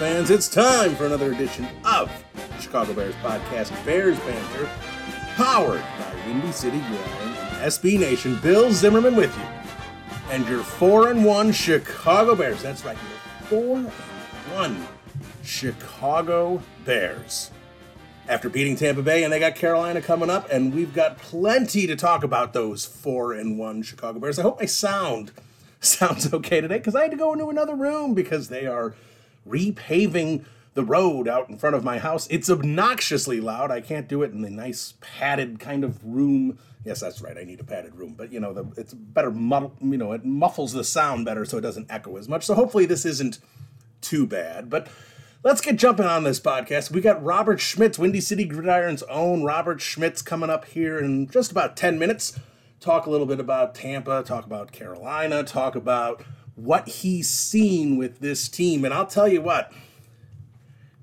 fans. It's time for another edition of the Chicago Bears podcast, Bears Banter, powered by Windy City Gridiron and SB Nation. Bill Zimmerman with you, and your four and one Chicago Bears. That's right, your four and one Chicago Bears. After beating Tampa Bay, and they got Carolina coming up, and we've got plenty to talk about those four and one Chicago Bears. I hope my sound sounds okay today because I had to go into another room because they are repaving the road out in front of my house. It's obnoxiously loud. I can't do it in the nice padded kind of room. Yes, that's right. I need a padded room, but you know, the, it's better. Muddle, you know, it muffles the sound better so it doesn't echo as much. So hopefully this isn't too bad. But let's get jumping on this podcast. We got Robert Schmitz, Windy City Gridiron's own Robert Schmitz, coming up here in just about ten minutes talk a little bit about Tampa, talk about Carolina, talk about what he's seen with this team. And I'll tell you what,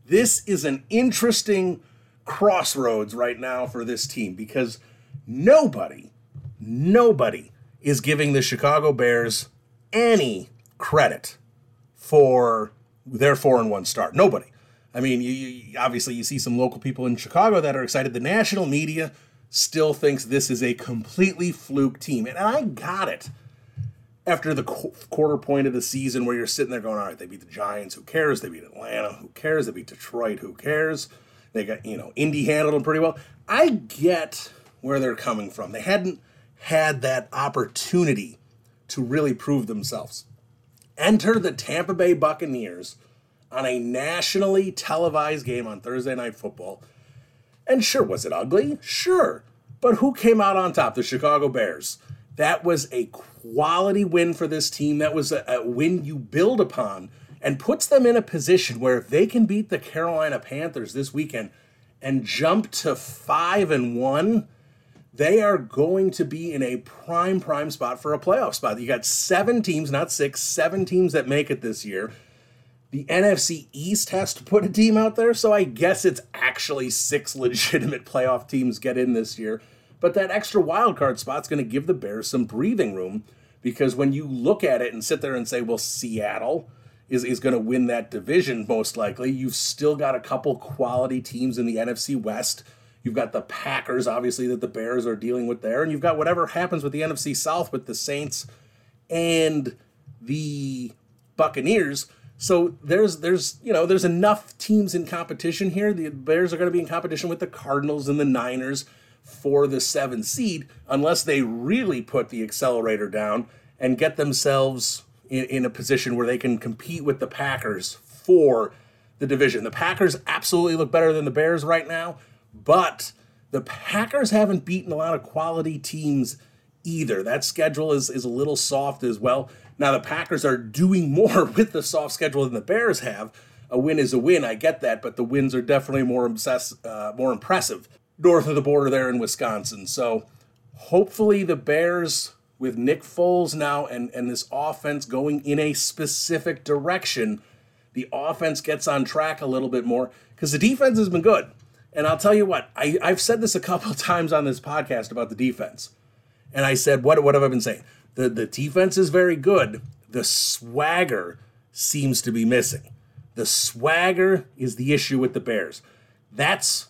this is an interesting crossroads right now for this team because nobody, nobody is giving the Chicago Bears any credit for their four and one start. Nobody. I mean, you, you, obviously you see some local people in Chicago that are excited. The national media still thinks this is a completely fluke team. And I got it after the qu- quarter point of the season where you're sitting there going, all right, they beat the Giants, who cares? They beat Atlanta, who cares? They beat Detroit, who cares? They got, you know, Indy handled them pretty well. I get where they're coming from. They hadn't had that opportunity to really prove themselves. Enter the Tampa Bay Buccaneers on a nationally televised game on Thursday Night Football and sure, was it ugly? Sure. But who came out on top? The Chicago Bears. That was a quality win for this team. That was a, a win you build upon and puts them in a position where if they can beat the Carolina Panthers this weekend and jump to 5 and 1, they are going to be in a prime prime spot for a playoff spot. You got 7 teams, not 6, 7 teams that make it this year. The NFC East has to put a team out there, so I guess it's actually six legitimate playoff teams get in this year. But that extra wild card spot's going to give the Bears some breathing room because when you look at it and sit there and say, well, Seattle is, is going to win that division most likely, you've still got a couple quality teams in the NFC West. You've got the Packers, obviously, that the Bears are dealing with there. And you've got whatever happens with the NFC South with the Saints and the Buccaneers so there's there's you know there's enough teams in competition here. The Bears are going to be in competition with the Cardinals and the Niners for the seven seed, unless they really put the accelerator down and get themselves in, in a position where they can compete with the Packers for the division. The Packers absolutely look better than the Bears right now, but the Packers haven't beaten a lot of quality teams either. That schedule is, is a little soft as well. Now, the Packers are doing more with the soft schedule than the Bears have. A win is a win, I get that, but the wins are definitely more, obsess- uh, more impressive north of the border there in Wisconsin. So hopefully the Bears, with Nick Foles now and, and this offense going in a specific direction, the offense gets on track a little bit more because the defense has been good. And I'll tell you what, I, I've said this a couple times on this podcast about the defense. And I said, what, what have I been saying? The, the defense is very good. The swagger seems to be missing. The swagger is the issue with the Bears. That's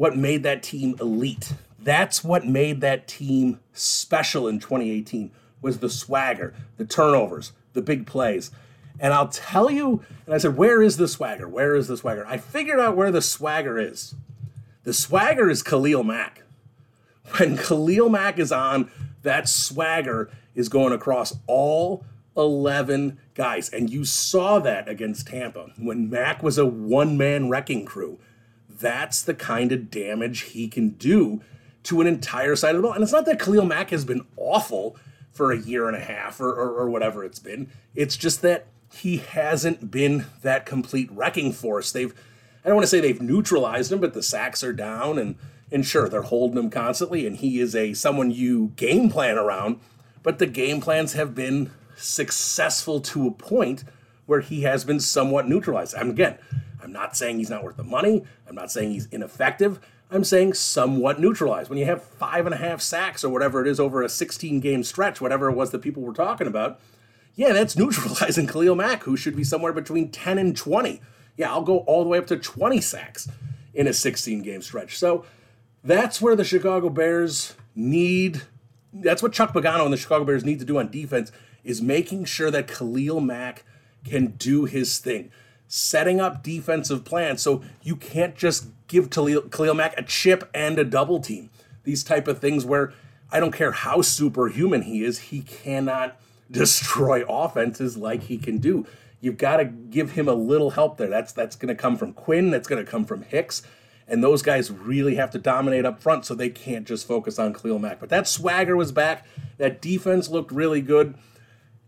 what made that team elite. That's what made that team special in 2018 was the swagger, the turnovers, the big plays. And I'll tell you, and I said, Where is the swagger? Where is the swagger? I figured out where the swagger is. The swagger is Khalil Mack. When Khalil Mack is on, that swagger is going across all 11 guys. And you saw that against Tampa. When Mack was a one man wrecking crew, that's the kind of damage he can do to an entire side of the ball. And it's not that Khalil Mack has been awful for a year and a half or, or, or whatever it's been, it's just that he hasn't been that complete wrecking force. They've, I don't want to say they've neutralized him, but the sacks are down, and and sure they're holding him constantly, and he is a someone you game plan around, but the game plans have been successful to a point where he has been somewhat neutralized. And again, I'm not saying he's not worth the money. I'm not saying he's ineffective. I'm saying somewhat neutralized. When you have five and a half sacks or whatever it is over a 16 game stretch, whatever it was that people were talking about, yeah, that's neutralizing Khalil Mack, who should be somewhere between 10 and 20. Yeah, I'll go all the way up to 20 sacks in a 16 game stretch. So that's where the Chicago Bears need, that's what Chuck Pagano and the Chicago Bears need to do on defense is making sure that Khalil Mack can do his thing, setting up defensive plans. So you can't just give Khalil, Mack a chip and a double team. These type of things where I don't care how superhuman he is, he cannot destroy offenses like he can do. You've got to give him a little help there. That's that's going to come from Quinn. That's going to come from Hicks. And those guys really have to dominate up front so they can't just focus on Khalil Mack. But that swagger was back. That defense looked really good.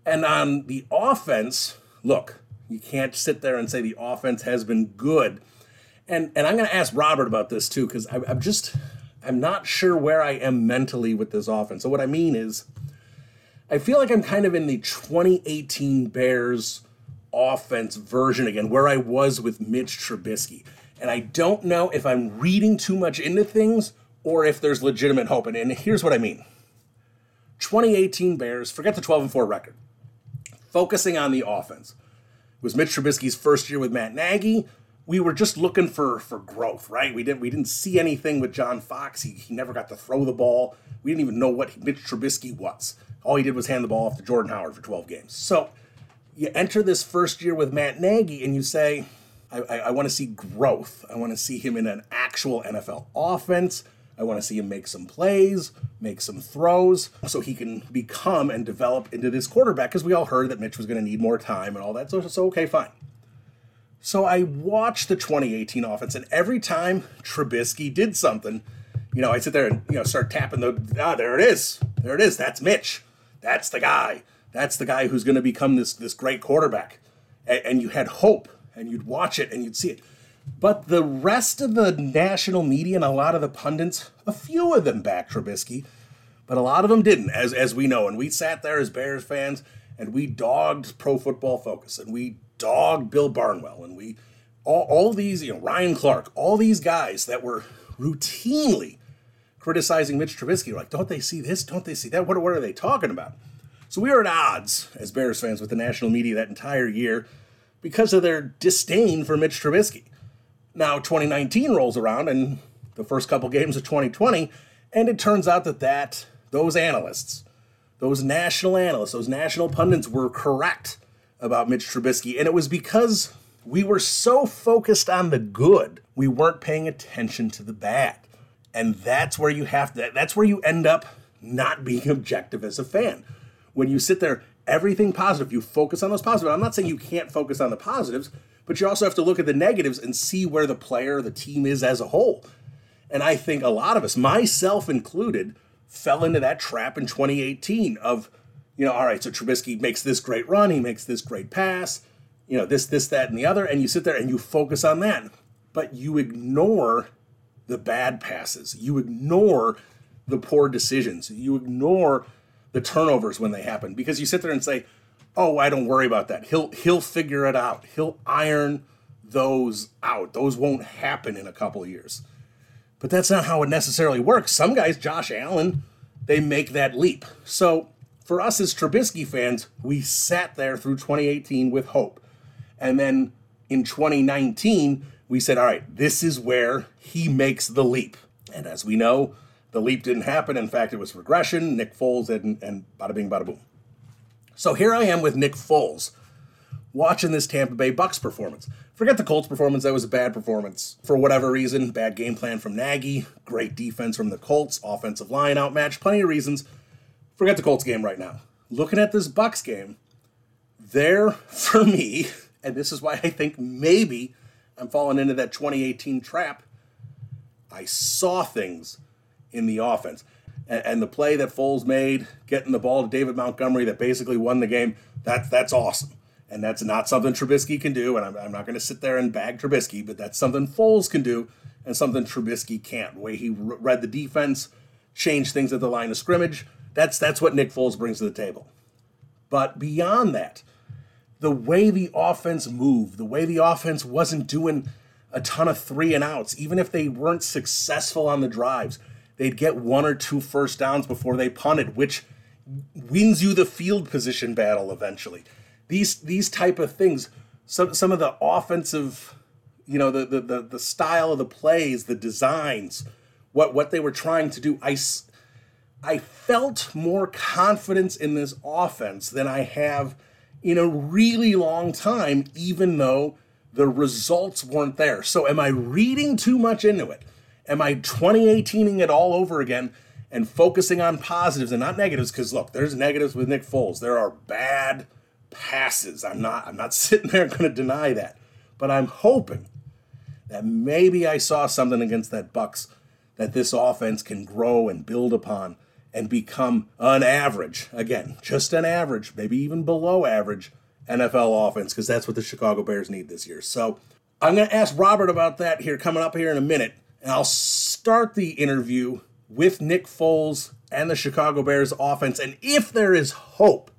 And on the offense, look, you can't sit there and say the offense has been good. And and I'm going to ask Robert about this too because I'm just I'm not sure where I am mentally with this offense. So what I mean is I feel like I'm kind of in the 2018 Bears offense version again, where I was with Mitch Trubisky. And I don't know if I'm reading too much into things or if there's legitimate hope. And, and here's what I mean 2018 Bears, forget the 12 and 4 record, focusing on the offense. Was Mitch Trubisky's first year with Matt Nagy. We were just looking for for growth, right? We didn't we didn't see anything with John Fox. He, he never got to throw the ball. We didn't even know what Mitch Trubisky was. All he did was hand the ball off to Jordan Howard for 12 games. So you enter this first year with Matt Nagy and you say, I, I, I want to see growth. I want to see him in an actual NFL offense. I want to see him make some plays, make some throws, so he can become and develop into this quarterback. Because we all heard that Mitch was going to need more time and all that. So, so okay, fine. So I watched the 2018 offense, and every time Trubisky did something, you know, I sit there and you know start tapping the ah, there it is, there it is. That's Mitch. That's the guy. That's the guy who's going to become this this great quarterback. And, and you had hope, and you'd watch it, and you'd see it. But the rest of the national media and a lot of the pundits, a few of them backed Trubisky, but a lot of them didn't, as as we know. And we sat there as Bears fans, and we dogged Pro Football Focus, and we dogged Bill Barnwell, and we all, all these, you know, Ryan Clark, all these guys that were routinely criticizing Mitch Trubisky. Like, don't they see this? Don't they see that? What, what are they talking about? So we were at odds as Bears fans with the national media that entire year because of their disdain for Mitch Trubisky. Now 2019 rolls around and the first couple games of 2020, and it turns out that that those analysts, those national analysts, those national pundits were correct about Mitch Trubisky, and it was because we were so focused on the good, we weren't paying attention to the bad. And that's where you have to, that's where you end up not being objective as a fan. When you sit there, everything positive, you focus on those positives. I'm not saying you can't focus on the positives, but you also have to look at the negatives and see where the player, the team is as a whole. And I think a lot of us, myself included, fell into that trap in 2018 of, you know, all right, so Trubisky makes this great run, he makes this great pass, you know, this, this, that, and the other, and you sit there and you focus on that. But you ignore the bad passes. You ignore the poor decisions. You ignore the turnovers when they happen because you sit there and say, "Oh, I don't worry about that. He'll he'll figure it out. He'll iron those out. Those won't happen in a couple of years." But that's not how it necessarily works. Some guys, Josh Allen, they make that leap. So for us as Trubisky fans, we sat there through 2018 with hope. And then in 2019, we said, all right, this is where he makes the leap. And as we know, the leap didn't happen. In fact, it was regression, Nick Foles, and, and bada bing, bada boom. So here I am with Nick Foles. watching this Tampa Bay Bucks performance. Forget the Colts performance, that was a bad performance. For whatever reason, bad game plan from Nagy, great defense from the Colts, offensive line outmatched, plenty of reasons. Forget the Colts game right now. Looking at this Bucks game, there for me, and this is why I think maybe I'm falling into that 2018 trap. I saw things in the offense. And, and the play that Foles made, getting the ball to David Montgomery that basically won the game, that's that's awesome. And that's not something Trubisky can do. And I'm, I'm not going to sit there and bag Trubisky, but that's something Foles can do and something Trubisky can't. The way he read the defense, changed things at the line of scrimmage. That's that's what Nick Foles brings to the table. But beyond that, the way the offense moved, the way the offense wasn't doing a ton of three and outs, even if they weren't successful on the drives, they'd get one or two first downs before they punted, which wins you the field position battle eventually. These these type of things, some some of the offensive, you know, the the the, the style of the plays, the designs, what what they were trying to do. I I felt more confidence in this offense than I have in a really long time, even though the results weren't there. So, am I reading too much into it? Am I 2018ing it all over again and focusing on positives and not negatives? Because look, there's negatives with Nick Foles. There are bad passes. I'm not. I'm not sitting there going to deny that, but I'm hoping that maybe I saw something against that Bucks that this offense can grow and build upon and become an average, again, just an average, maybe even below average NFL offense, because that's what the Chicago Bears need this year. So I'm going to ask Robert about that here coming up here in a minute. And I'll start the interview with Nick Foles and the Chicago Bears offense. And if there is hope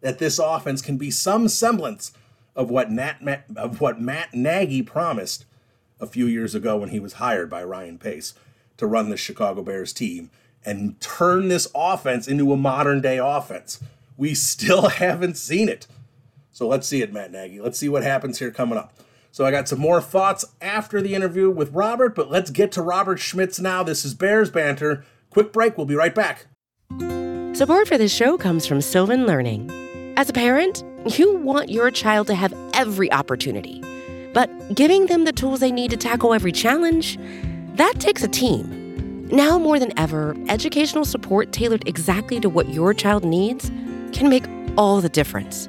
that this offense can be some semblance of what, Nat, of what Matt Nagy promised a few years ago when he was hired by Ryan Pace to run the Chicago Bears team, and turn this offense into a modern day offense. We still haven't seen it. So let's see it, Matt Nagy. Let's see what happens here coming up. So I got some more thoughts after the interview with Robert, but let's get to Robert Schmitz now. This is Bears Banter. Quick break. We'll be right back. Support for this show comes from Sylvan Learning. As a parent, you want your child to have every opportunity, but giving them the tools they need to tackle every challenge, that takes a team. Now more than ever, educational support tailored exactly to what your child needs can make all the difference.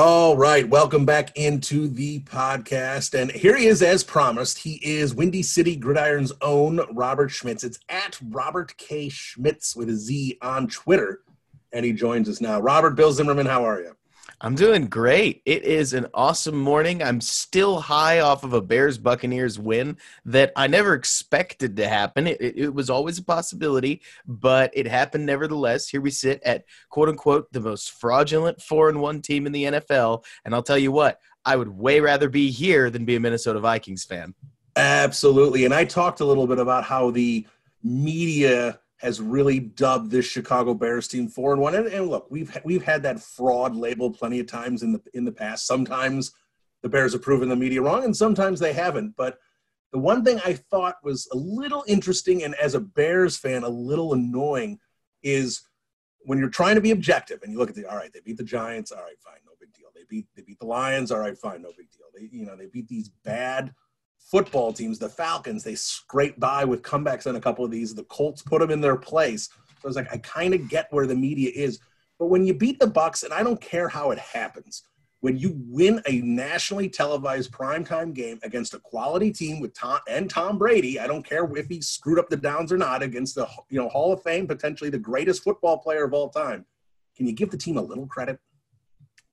All right, welcome back into the podcast. And here he is, as promised. He is Windy City Gridiron's own Robert Schmitz. It's at Robert K. Schmitz with a Z on Twitter. And he joins us now. Robert Bill Zimmerman, how are you? I'm doing great. It is an awesome morning. I'm still high off of a Bears Buccaneers win that I never expected to happen. It, it, it, was always a possibility, but it happened nevertheless. Here we sit at quote unquote the most fraudulent four and one team in the NFL. And I'll tell you what, I would way rather be here than be a Minnesota Vikings fan. Absolutely. And I talked a little bit about how the media has really dubbed this Chicago Bears team four and one. And, and, look, we've we've had that fraud label plenty of times in the in the past. Sometimes the Bears have proven the media wrong, and sometimes they haven't. But the one thing I thought was a little interesting, and as a Bears fan, a little annoying, is when you're trying to be objective and you look at the all right, they beat the Giants, all right, fine, no big deal. They beat they beat the Lions, all right, fine, no big deal. They you know they beat these bad football teams, the Falcons, they scrape by with comebacks on a couple of these. The Colts put them in their place. So I was like, I kind of get where the media is. But when you beat the Bucks, and I don't care how it happens, when you win a nationally televised primetime game against a quality team with Tom and Tom Brady, I don't care if he screwed up the downs or not against the you know Hall of Fame, potentially the greatest football player of all time. Can you give the team a little credit?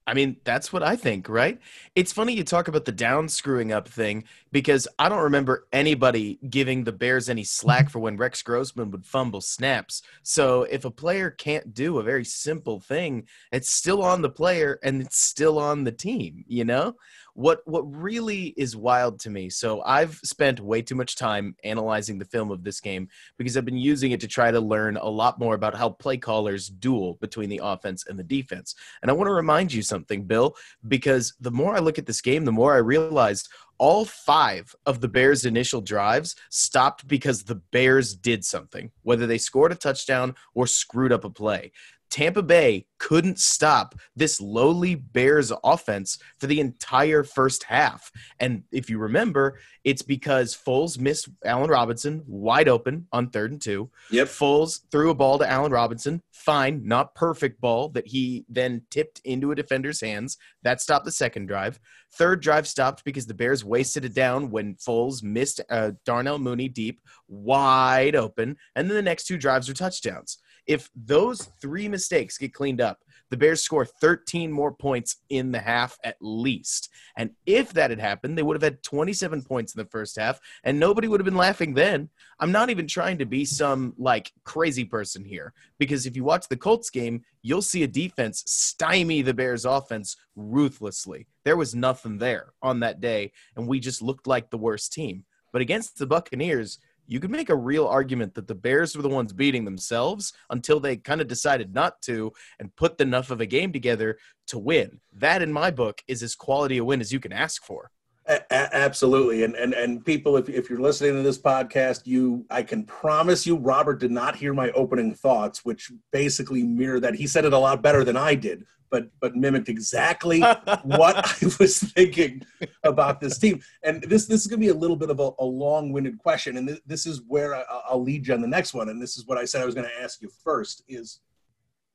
I mean, that's what I think, right? It's funny you talk about the down screwing up thing because I don't remember anybody giving the Bears any slack for when Rex Grossman would fumble snaps. So if a player can't do a very simple thing, it's still on the player and it's still on the team, you know? What what really is wild to me so i've spent way too much time analyzing the film of this game because i've been using it to try to learn a lot more about how play callers duel between the offense and the defense and i want to remind you something bill because the more i look at this game the more i realized all five of the Bears' initial drives stopped because the Bears did something, whether they scored a touchdown or screwed up a play. Tampa Bay couldn't stop this lowly Bears offense for the entire first half. And if you remember, it's because Foles missed Allen Robinson wide open on third and two. Yep. Foles threw a ball to Allen Robinson, fine, not perfect ball that he then tipped into a defender's hands. That stopped the second drive. Third drive stopped because the Bears wasted it down when Foles missed uh, Darnell Mooney deep, wide open. And then the next two drives were touchdowns. If those three mistakes get cleaned up, the Bears score 13 more points in the half at least. And if that had happened, they would have had 27 points in the first half, and nobody would have been laughing then. I'm not even trying to be some like crazy person here, because if you watch the Colts game, you'll see a defense stymie the Bears offense ruthlessly. There was nothing there on that day, and we just looked like the worst team. But against the Buccaneers, you could make a real argument that the Bears were the ones beating themselves until they kind of decided not to and put enough of a game together to win. That, in my book, is as quality a win as you can ask for. A- absolutely, and and and people, if if you're listening to this podcast, you, I can promise you, Robert did not hear my opening thoughts, which basically mirror that. He said it a lot better than I did, but but mimicked exactly what I was thinking about this team. And this this is going to be a little bit of a, a long-winded question, and th- this is where I, I'll lead you on the next one. And this is what I said I was going to ask you first is.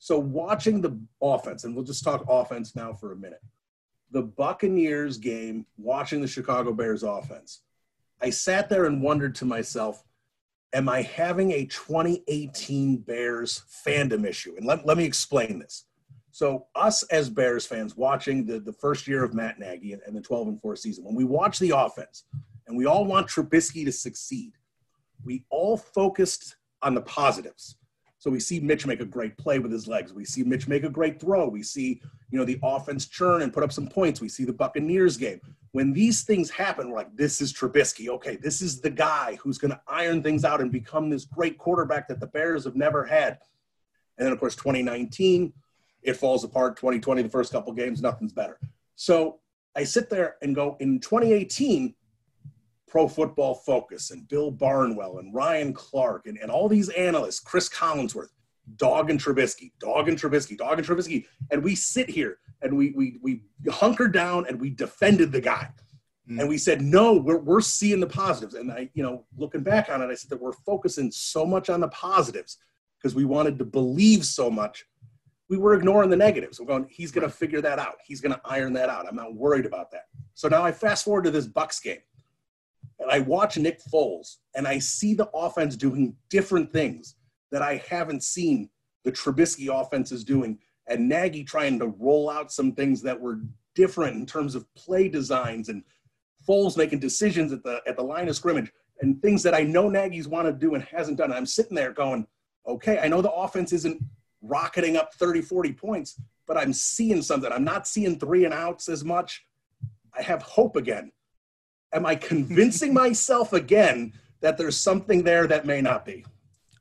So watching the offense, and we'll just talk offense now for a minute the Buccaneers game, watching the Chicago Bears offense, I sat there and wondered to myself, am I having a 2018 Bears fandom issue? And let, let me explain this. So, us as Bears fans watching the, the first year of Matt Nagy and, and the 12 and 4 season, when we watch the offense and we all want Trubisky to succeed, we all focused on the positives. So we see Mitch make a great play with his legs. We see Mitch make a great throw. We see, you know, the offense churn and put up some points. We see the Buccaneers game. When these things happen, we're like, this is Trubisky. Okay, this is the guy who's going to iron things out and become this great quarterback that the Bears have never had. And then, of course, 2019, it falls apart. 2020, the first couple games, nothing's better. So I sit there and go, in 2018, Pro Football Focus and Bill Barnwell and Ryan Clark and, and all these analysts, Chris Collinsworth, dog and Trubisky, dog and Trubisky, dog and Trubisky. And we sit here and we, we, we hunkered down and we defended the guy. Mm. And we said, no, we're, we're seeing the positives. And I, you know, looking back on it, I said that we're focusing so much on the positives because we wanted to believe so much. We were ignoring the negatives. We're going, he's going to figure that out. He's going to iron that out. I'm not worried about that. So now I fast forward to this Bucks game and I watch Nick Foles and I see the offense doing different things that I haven't seen the Trubisky offense is doing, and Nagy trying to roll out some things that were different in terms of play designs and Foles making decisions at the at the line of scrimmage and things that I know Nagy's wanted to do and hasn't done. And I'm sitting there going, okay, I know the offense isn't rocketing up 30, 40 points, but I'm seeing something. I'm not seeing three and outs as much. I have hope again am I convincing myself again that there's something there that may not be?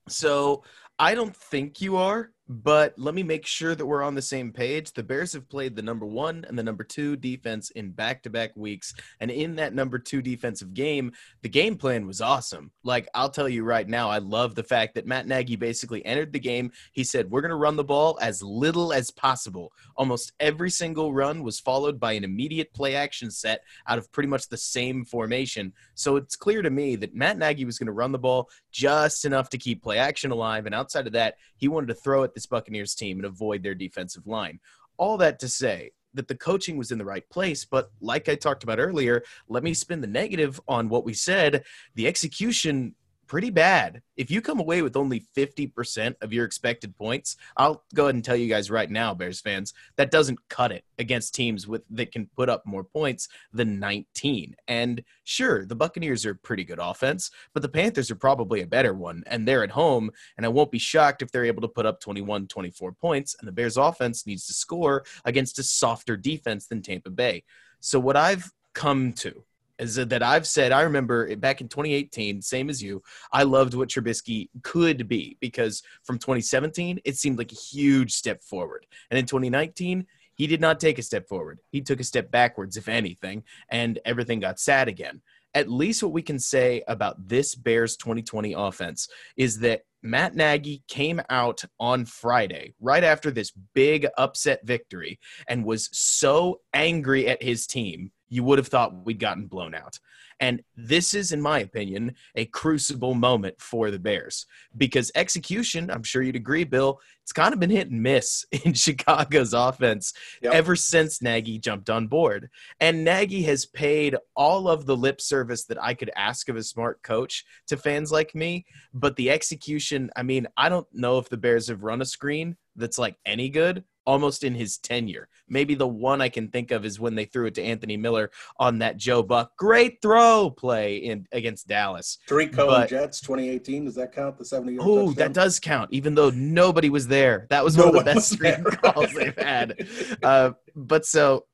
So I don't think you are. But let me make sure that we're on the same page. The Bears have played the number one and the number two defense in back to back weeks. And in that number two defensive game, the game plan was awesome. Like, I'll tell you right now, I love the fact that Matt Nagy basically entered the game. He said, We're going to run the ball as little as possible. Almost every single run was followed by an immediate play action set out of pretty much the same formation. So it's clear to me that Matt Nagy was going to run the ball just enough to keep play action alive. And outside of that, he wanted to throw it this Buccaneers team and avoid their defensive line. All that to say, that the coaching was in the right place. But like I talked about earlier, let me spin the negative on what we said. The execution pretty bad. If you come away with only 50% of your expected points, I'll go ahead and tell you guys right now, Bears fans, that doesn't cut it against teams with that can put up more points than 19. And sure, the Buccaneers are pretty good offense, but the Panthers are probably a better one and they're at home and I won't be shocked if they're able to put up 21, 24 points and the Bears offense needs to score against a softer defense than Tampa Bay. So what I've come to is that I've said I remember back in 2018, same as you, I loved what Trubisky could be because from 2017 it seemed like a huge step forward, and in 2019 he did not take a step forward. He took a step backwards, if anything, and everything got sad again. At least what we can say about this Bears 2020 offense is that Matt Nagy came out on Friday, right after this big upset victory, and was so angry at his team you would have thought we'd gotten blown out. And this is, in my opinion, a crucible moment for the Bears because execution, I'm sure you'd agree, Bill, it's kind of been hit and miss in Chicago's offense yep. ever since Nagy jumped on board. And Nagy has paid all of the lip service that I could ask of a smart coach to fans like me. But the execution, I mean, I don't know if the Bears have run a screen that's like any good almost in his tenure. Maybe the one I can think of is when they threw it to Anthony Miller on that Joe Buck great throw play in against Dallas. Tarik Cohen Jets 2018. Does that count? The 70 Oh, that does count, even though nobody was there. That was no one of the best screen calls they've had. Uh, but so,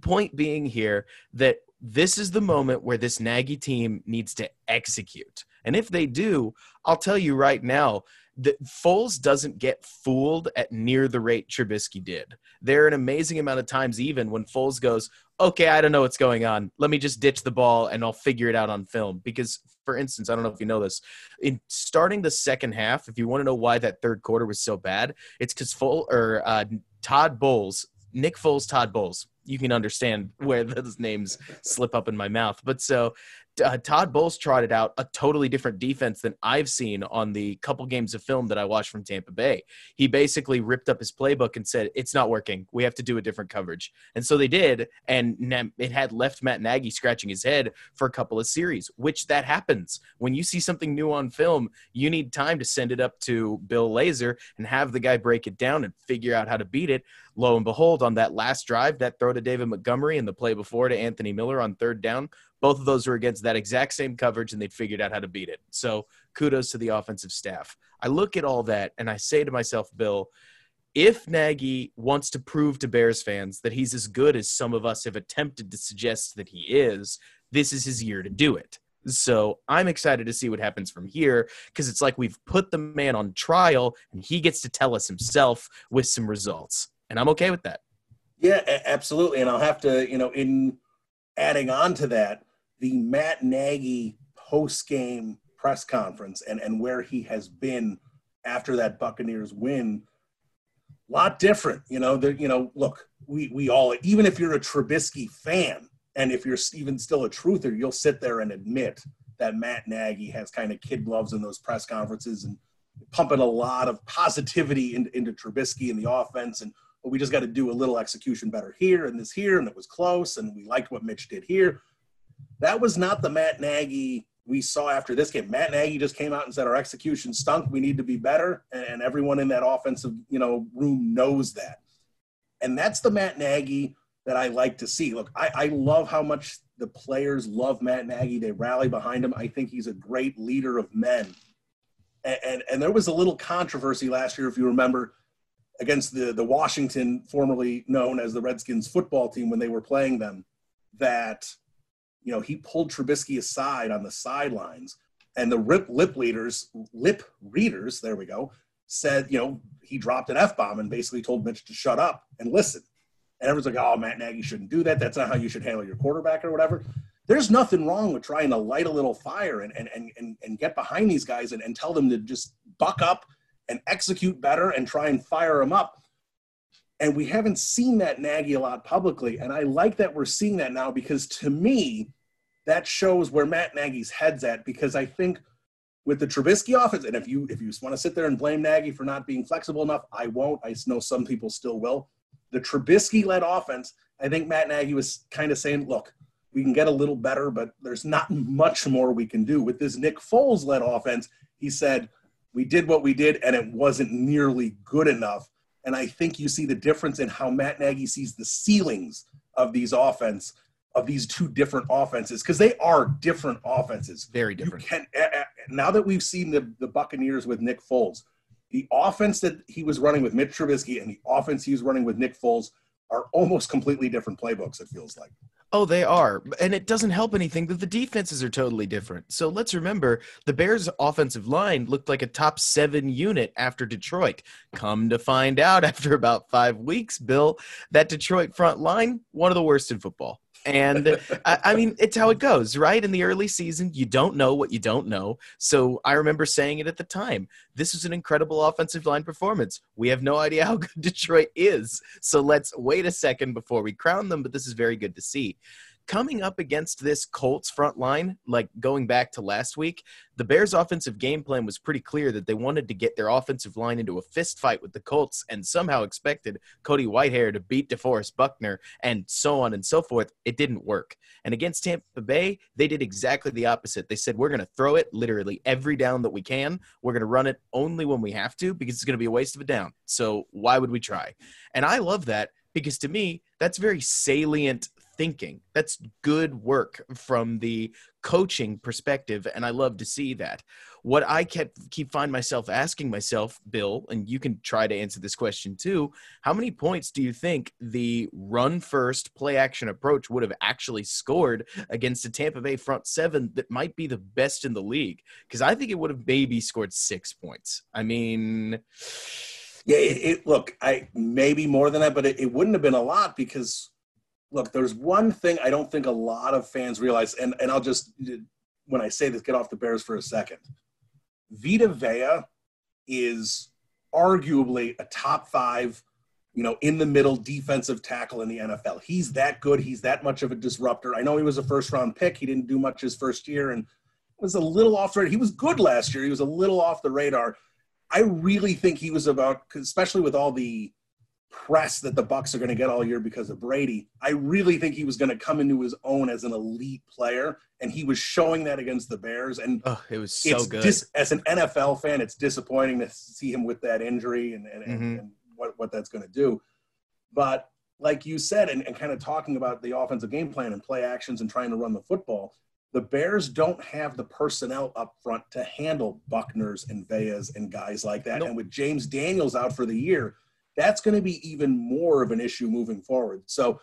point being here that this is the moment where this Nagy team needs to execute. And if they do, I'll tell you right now, that Foles doesn't get fooled at near the rate Trubisky did. There are an amazing amount of times, even when Foles goes, "Okay, I don't know what's going on. Let me just ditch the ball and I'll figure it out on film." Because, for instance, I don't know if you know this, in starting the second half, if you want to know why that third quarter was so bad, it's because Foles or uh, Todd Bowles, Nick Foles, Todd Bowles. You can understand where those names slip up in my mouth. But so uh, Todd Bowles trotted out a totally different defense than I've seen on the couple games of film that I watched from Tampa Bay. He basically ripped up his playbook and said, It's not working. We have to do a different coverage. And so they did. And it had left Matt Nagy scratching his head for a couple of series, which that happens. When you see something new on film, you need time to send it up to Bill Lazor and have the guy break it down and figure out how to beat it. Lo and behold, on that last drive, that throw to David Montgomery and the play before to Anthony Miller on third down both of those were against that exact same coverage, and they figured out how to beat it. So kudos to the offensive staff. I look at all that and I say to myself, Bill, if Nagy wants to prove to Bears fans that he's as good as some of us have attempted to suggest that he is, this is his year to do it. So I'm excited to see what happens from here because it's like we've put the man on trial and he gets to tell us himself with some results. And I'm okay with that. Yeah, absolutely. And I'll have to, you know, in adding on to that, the Matt Nagy post game press conference and, and where he has been after that Buccaneers win, a lot different. You know, you know, look, we, we all, even if you're a Trubisky fan and if you're even still a truther, you'll sit there and admit that Matt Nagy has kind of kid gloves in those press conferences and pumping a lot of positivity into, into Trubisky and the offense. And well, we just got to do a little execution better here and this here. And it was close. And we liked what Mitch did here. That was not the Matt Nagy we saw after this game. Matt Nagy just came out and said our execution stunk. We need to be better, and everyone in that offensive you know room knows that. And that's the Matt Nagy that I like to see. Look, I, I love how much the players love Matt Nagy. They rally behind him. I think he's a great leader of men. And, and, and there was a little controversy last year, if you remember, against the, the Washington, formerly known as the Redskins football team, when they were playing them, that you know, he pulled Trubisky aside on the sidelines, and the rip lip leaders, lip readers, there we go, said, you know, he dropped an f bomb and basically told Mitch to shut up and listen. And everyone's like, oh, Matt Nagy shouldn't do that. That's not how you should handle your quarterback or whatever. There's nothing wrong with trying to light a little fire and and and and, get behind these guys and, and tell them to just buck up and execute better and try and fire them up. And we haven't seen that Nagy a lot publicly. And I like that we're seeing that now because to me, that shows where Matt Nagy's head's at. Because I think with the Trubisky offense, and if you if you want to sit there and blame Nagy for not being flexible enough, I won't. I know some people still will. the Trubisky led offense, I think Matt Nagy was kind of saying, look, we can get a little better, but there's not much more we can do. With this Nick Foles led offense, he said, we did what we did, and it wasn't nearly good enough. And I think you see the difference in how Matt Nagy sees the ceilings of these offense of these two different offenses because they are different offenses. Very different. You can eh, eh, now that we've seen the, the Buccaneers with Nick Foles, the offense that he was running with Mitch Trubisky and the offense he was running with Nick Foles are almost completely different playbooks. It feels like. Oh, they are. And it doesn't help anything that the defenses are totally different. So let's remember the Bears' offensive line looked like a top seven unit after Detroit. Come to find out after about five weeks, Bill, that Detroit front line, one of the worst in football. And I, I, mean, it's how it goes, right? In the early season, you don't know what you don't know. So I remember saying it at the time. This is an incredible offensive line performance. We have no idea how good Detroit is. So let's wait a second before we crown them, but this is very good to see coming up against this Colts front line, like going back to last week, the Bears' offensive game plan was pretty clear that they wanted to get their offensive line into a fist fight with the Colts and somehow expected Cody Whitehair to beat DeForest Buckner and so on and so forth. It didn't work. And against Tampa Bay, they did exactly the opposite. They said, We're going to throw it literally every down that we can. We're going to run it only when we have to because it's going to be a waste of a down. So why would we try? And I love that because to me, that's very salient thinking. That's good work from the coaching perspective, and I love to see that. What I kept keep find myself asking myself, Bill, and you can try to answer this question too. How many points do you think the run first play action approach would have actually scored against a Tampa Bay front seven that might be the best in the league? Because I think it would have maybe scored six points. I mean. Yeah, it, it, look, I maybe more than that, but it, it wouldn't have been a lot because look, there's one thing I don't think a lot of fans realize, and, and I'll just, when I say this, get off the Bears for a second. Vita Vea is arguably a top five, you know, in the middle defensive tackle in the NFL. He's that good. He's that much of a disruptor. I know he was a first round pick. He didn't do much his first year and was a little off the radar. He was good last year. He was a little off the radar. I really think he was about, especially with all the press that the Bucks are going to get all year because of Brady. I really think he was going to come into his own as an elite player, and he was showing that against the Bears. And oh, it was so good. Dis- as an NFL fan, it's disappointing to see him with that injury and, and, mm-hmm. and what, what that's going to do. But like you said, and, and kind of talking about the offensive game plan and play actions and trying to run the football, the Bears don't have the personnel up front to handle Buckners and Veas and guys like that. Nope. And with James Daniels out for the year, that's going to be even more of an issue moving forward. So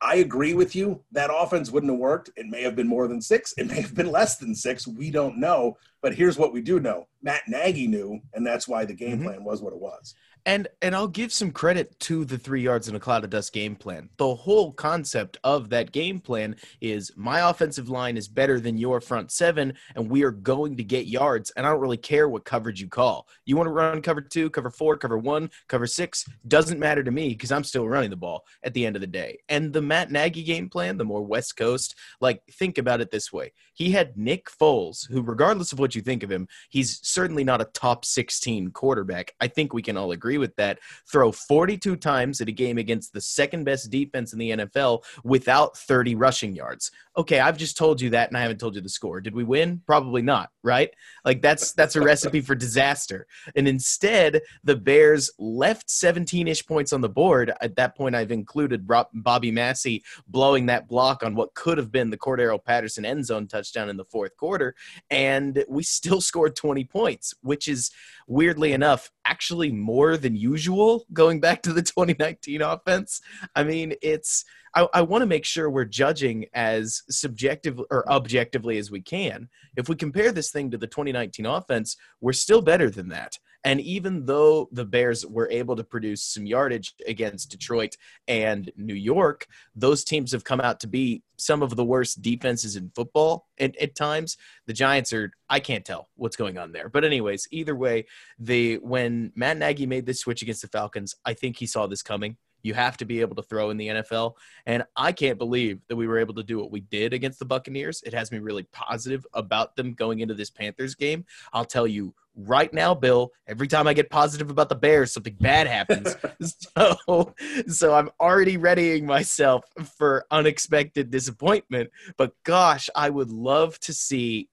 I agree with you. That offense wouldn't have worked. It may have been more than six. It may have been less than six. We don't know. But here's what we do know Matt Nagy knew, and that's why the game mm-hmm. plan was what it was. And and I'll give some credit to the three yards in a cloud of dust game plan. The whole concept of that game plan is my offensive line is better than your front seven, and we are going to get yards. And I don't really care what coverage you call. You want to run cover two, cover four, cover one, cover six, doesn't matter to me because I'm still running the ball at the end of the day. And the Matt Nagy game plan, the more West Coast, like think about it this way. He had Nick Foles, who, regardless of what you think of him, he's certainly not a top 16 quarterback. I think we can all agree with that. Throw 42 times at a game against the second best defense in the NFL without 30 rushing yards. Okay, I've just told you that and I haven't told you the score. Did we win? Probably not, right? Like that's that's a recipe for disaster. And instead, the Bears left 17ish points on the board. At that point, I've included Bobby Massie blowing that block on what could have been the Cordarrelle Patterson end zone touchdown in the fourth quarter, and we still scored 20 points, which is weirdly enough actually more than usual going back to the 2019 offense. I mean, it's I, I want to make sure we're judging as subjective or objectively as we can. If we compare this thing to the 2019 offense, we're still better than that. And even though the Bears were able to produce some yardage against Detroit and New York, those teams have come out to be some of the worst defenses in football at, at times. The Giants are, I can't tell what's going on there. But, anyways, either way, the when Matt Nagy made this switch against the Falcons, I think he saw this coming. You have to be able to throw in the NFL. And I can't believe that we were able to do what we did against the Buccaneers. It has me really positive about them going into this Panthers game. I'll tell you right now, Bill, every time I get positive about the Bears, something bad happens. so, so I'm already readying myself for unexpected disappointment. But gosh, I would love to see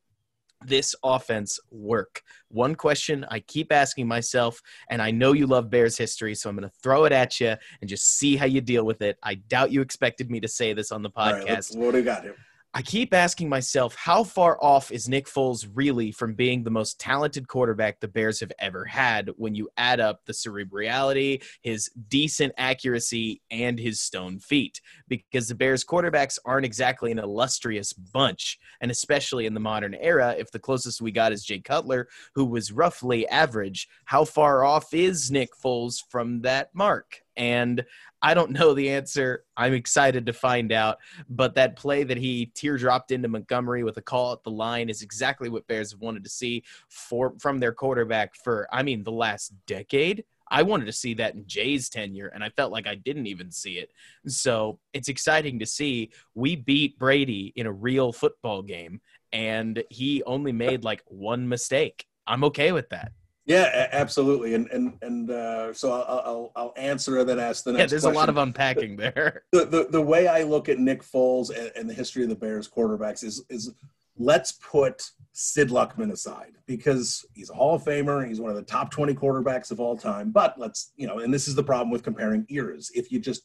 this offense work? One question I keep asking myself, and I know you love Bears history, so I'm going to throw it at you and just see how you deal with it. I doubt you expected me to say this on the podcast. what do you got here? I keep asking myself, how far off is Nick Foles really from being the most talented quarterback the Bears have ever had when you add up the cerebrality, his decent accuracy, and his stone feet? Because the Bears quarterbacks aren't exactly an illustrious bunch, and especially in the modern era, if the closest we got is Jay Cutler, who was roughly average, how far off is Nick Foles from that mark? And I don't know the answer. I'm excited to find out. But that play that he teardropped into Montgomery with a call at the line is exactly what Bears have wanted to see for from their quarterback for I mean the last decade. I wanted to see that in Jay's tenure, and I felt like I didn't even see it. So it's exciting to see we beat Brady in a real football game, and he only made like one mistake. I'm okay with that. Yeah, absolutely, and and and uh, so I'll, I'll, I'll answer and then ask the next. Yeah, there's question. a lot of unpacking there. The, the the way I look at Nick Foles and, and the history of the Bears quarterbacks is is let's put Sid Luckman aside because he's a Hall of Famer. He's one of the top 20 quarterbacks of all time. But let's, you know, and this is the problem with comparing eras. If you just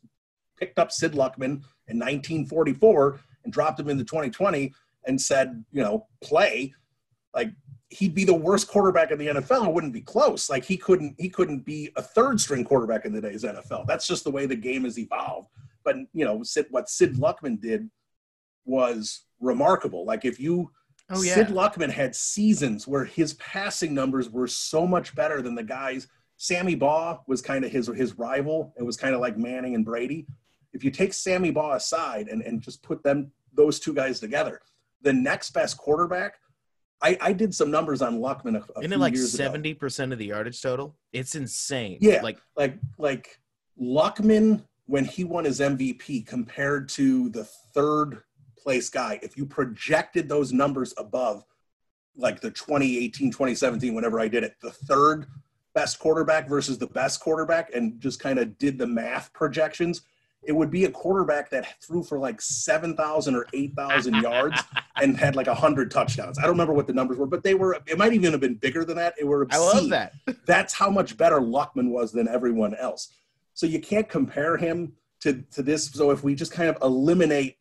picked up Sid Luckman in 1944 and dropped him into 2020 and said, you know, play, like he'd be the worst quarterback in the NFL. It wouldn't be close. Like he couldn't he couldn't be a third string quarterback in the day's NFL. That's just the way the game has evolved. But you know, Sid, what Sid Luckman did was remarkable. Like if you Oh, yeah. Sid Luckman had seasons where his passing numbers were so much better than the guys. Sammy Baugh was kind of his his rival. It was kind of like Manning and Brady. If you take Sammy Baugh aside and, and just put them those two guys together, the next best quarterback I, I did some numbers on Luckman a, a Isn't it like seventy percent of the yardage total? It's insane. Yeah. Like Like like Luckman when he won his MVP compared to the third place guy, if you projected those numbers above like the 2018, 2017, whenever I did it, the third best quarterback versus the best quarterback, and just kind of did the math projections, it would be a quarterback that threw for like 7,000 or 8,000 yards and had like 100 touchdowns. I don't remember what the numbers were, but they were, it might even have been bigger than that. It were I love that. That's how much better Luckman was than everyone else. So you can't compare him to, to this. So if we just kind of eliminate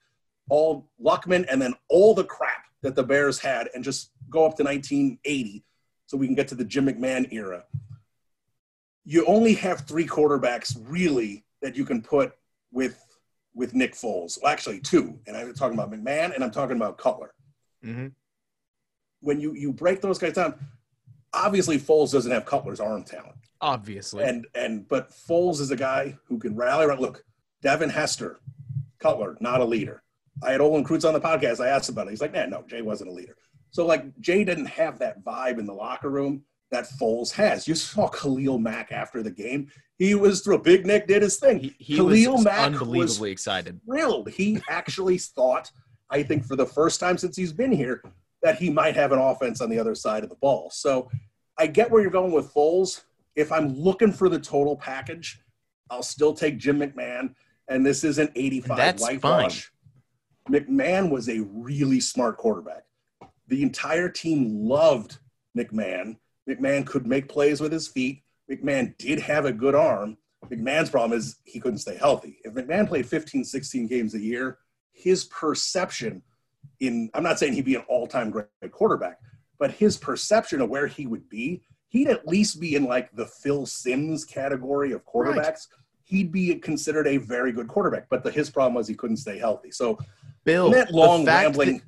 all Luckman and then all the crap that the Bears had and just go up to 1980 so we can get to the Jim McMahon era, you only have three quarterbacks really that you can put with with Nick Foles. Well, actually two. And I'm talking about McMahon and I'm talking about Cutler hmm when you you break those guys down, obviously Foles doesn't have Cutler's arm talent, Obviously. and and but Foles is a guy who can rally around. Look, Devin Hester, Cutler, not a leader. I had Olin Kreutz on the podcast. I asked about it. He's like, nah, no, Jay wasn't a leader. So like Jay didn't have that vibe in the locker room that Foles has. You saw Khalil Mack after the game. He was thrilled. Big Nick did his thing. he, he Khalil was Mack unbelievably was excited. thrilled. He actually thought, I think, for the first time since he's been here, that he might have an offense on the other side of the ball. So I get where you're going with Foles. If I'm looking for the total package, I'll still take Jim McMahon. And this isn't 85 That's whitewash. McMahon was a really smart quarterback. The entire team loved McMahon. McMahon could make plays with his feet. McMahon did have a good arm. McMahon's problem is he couldn't stay healthy. If McMahon played 15, 16 games a year, his perception in, I'm not saying he'd be an all time great quarterback, but his perception of where he would be, he'd at least be in like the Phil Simms category of quarterbacks. He'd be considered a very good quarterback, but the, his problem was he couldn't stay healthy. So Bill, that long the fact rambling, that,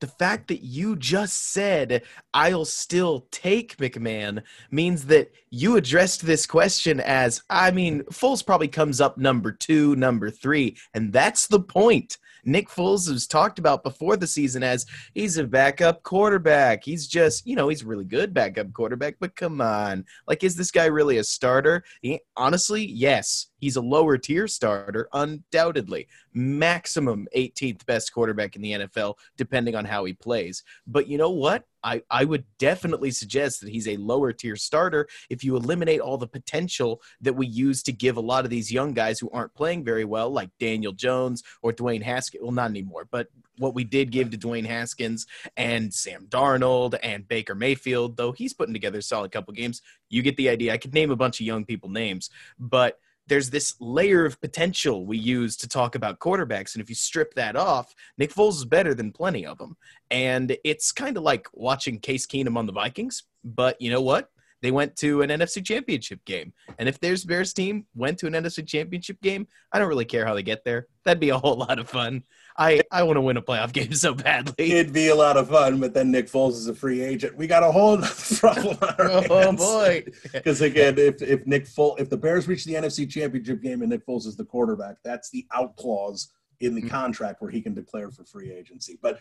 the fact that you just said I'll still take McMahon means that you addressed this question as I mean, Foles probably comes up number two, number three, and that's the point. Nick Foles was talked about before the season as he's a backup quarterback. He's just, you know, he's really good backup quarterback, but come on. Like, is this guy really a starter? He, honestly, yes, He's a lower tier starter, undoubtedly. Maximum 18th best quarterback in the NFL, depending on how he plays. But you know what? I, I would definitely suggest that he's a lower tier starter if you eliminate all the potential that we use to give a lot of these young guys who aren't playing very well, like Daniel Jones or Dwayne Haskins. Well, not anymore, but what we did give to Dwayne Haskins and Sam Darnold and Baker Mayfield, though he's putting together a solid couple games. You get the idea. I could name a bunch of young people names, but – there's this layer of potential we use to talk about quarterbacks. And if you strip that off, Nick Foles is better than plenty of them. And it's kind of like watching Case Keenum on the Vikings. But you know what? They went to an NFC championship game. And if there's Bears team went to an NFC championship game, I don't really care how they get there. That'd be a whole lot of fun. I, I want to win a playoff game so badly. It'd be a lot of fun, but then Nick Foles is a free agent. We got a whole problem on our Oh hands. boy! Because again, if if Nick Foles, if the Bears reach the NFC Championship game and Nick Foles is the quarterback, that's the out clause in the mm-hmm. contract where he can declare for free agency. But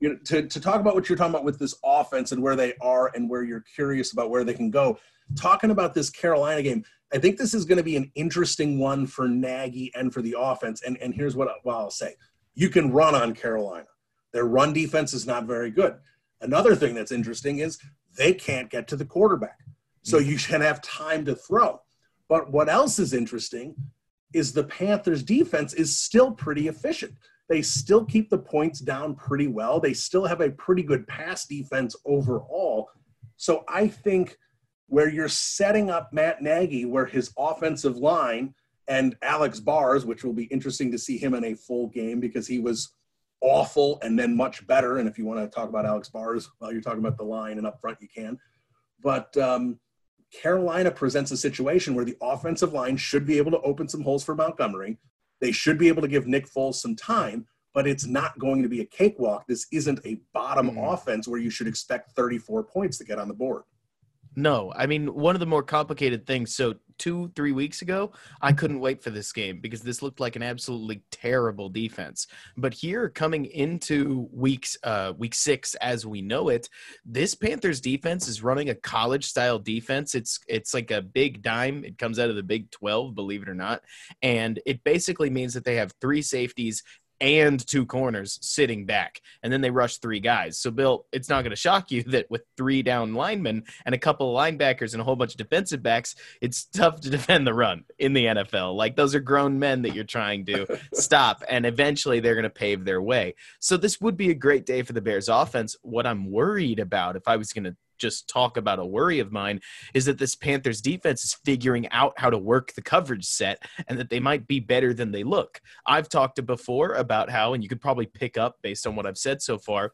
you know, to to talk about what you're talking about with this offense and where they are and where you're curious about where they can go, talking about this Carolina game. I think this is going to be an interesting one for Nagy and for the offense. And and here's what, what I'll say you can run on Carolina. Their run defense is not very good. Another thing that's interesting is they can't get to the quarterback. So mm-hmm. you can have time to throw. But what else is interesting is the Panthers defense is still pretty efficient. They still keep the points down pretty well. They still have a pretty good pass defense overall. So I think where you're setting up Matt Nagy, where his offensive line and Alex Bars, which will be interesting to see him in a full game because he was awful and then much better. And if you want to talk about Alex Bars while you're talking about the line and up front, you can. But um, Carolina presents a situation where the offensive line should be able to open some holes for Montgomery. They should be able to give Nick Foles some time, but it's not going to be a cakewalk. This isn't a bottom mm-hmm. offense where you should expect 34 points to get on the board. No, I mean, one of the more complicated things. So, two, three weeks ago, I couldn't wait for this game because this looked like an absolutely terrible defense. But here, coming into weeks, uh, week six, as we know it, this Panthers defense is running a college style defense. It's it's like a big dime. It comes out of the Big Twelve, believe it or not, and it basically means that they have three safeties and two corners sitting back, and then they rush three guys. So, Bill, it's not going to shock you that with three down linemen and a couple of linebackers and a whole bunch of defensive backs, it's tough to defend the run in the NFL. Like those are grown men that you're trying to stop, and eventually they're going to pave their way. So, this would be a great day for the Bears offense. What I'm worried about, if I was going to just talk about a worry of mine is that this Panthers defense is figuring out how to work the coverage set and that they might be better than they look. I've talked to before about how, and you could probably pick up based on what I've said so far,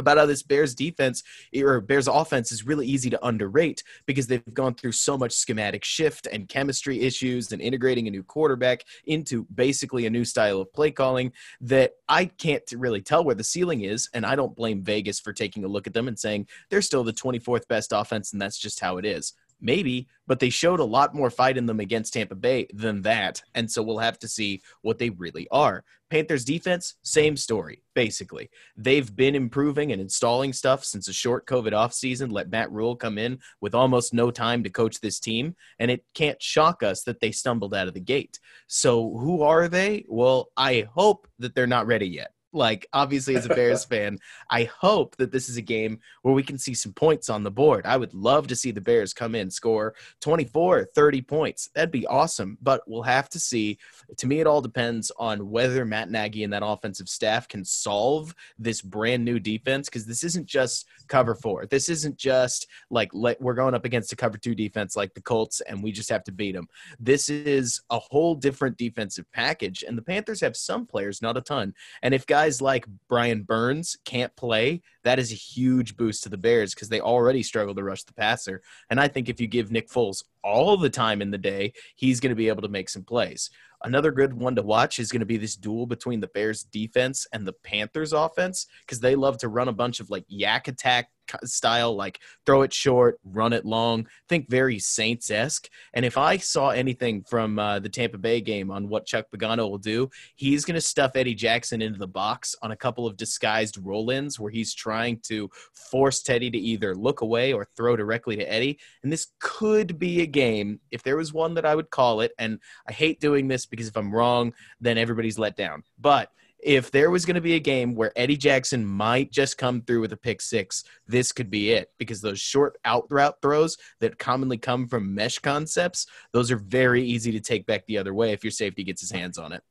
about how this Bears defense or Bears offense is really easy to underrate because they've gone through so much schematic shift and chemistry issues and integrating a new quarterback into basically a new style of play calling that I can't really tell where the ceiling is. And I don't blame Vegas for taking a look at them and saying they're still the 24th best offense and that's just how it is. Maybe, but they showed a lot more fight in them against Tampa Bay than that. And so we'll have to see what they really are. Panthers defense, same story, basically. They've been improving and installing stuff since a short COVID offseason. Let Matt Rhule come in with almost no time to coach this team. And it can't shock us that they stumbled out of the gate. So who are they? Well, I hope that they're not ready yet. Like, obviously, as a Bears fan, I hope that this is a game where we can see some points on the board. I would love to see the Bears come in, score 24, 30 points. That'd be awesome. But we'll have to see. To me, it all depends on whether Matt Nagy and that offensive staff can solve this brand new defense because this isn't just cover four. This isn't just like let, we're going up against a cover two defense like the Colts and we just have to beat them. This is a whole different defensive package. And the Panthers have some players, not a ton. And if guys guys like Brian Burns can't play, that is a huge boost to the Bears because they already struggle to rush the passer. And I think if you give Nick Foles all the time in the day, he's going to be able to make some plays. Another good one to watch is going to be this duel between the Bears defense and the Panthers offense because they love to run a bunch of like YAC attack style, like throw it short, run it long. Think very Saints esque. And if I saw anything from uh, the Tampa Bay game on what Chuck Pagano will do, he's going to stuff Eddie Jackson into the box on a couple of disguised roll ins where he's trying trying to force Teddy to either look away or throw directly to Eddie. And this could be a game, if there was one that I would call it, and I hate doing this because if I'm wrong, then everybody's let down. But if there was going to be a game where Eddie Jackson might just come through with a pick six, this could be it because those short out route throws that commonly come from mesh concepts, those are very easy to take back the other way if your safety gets his hands on it.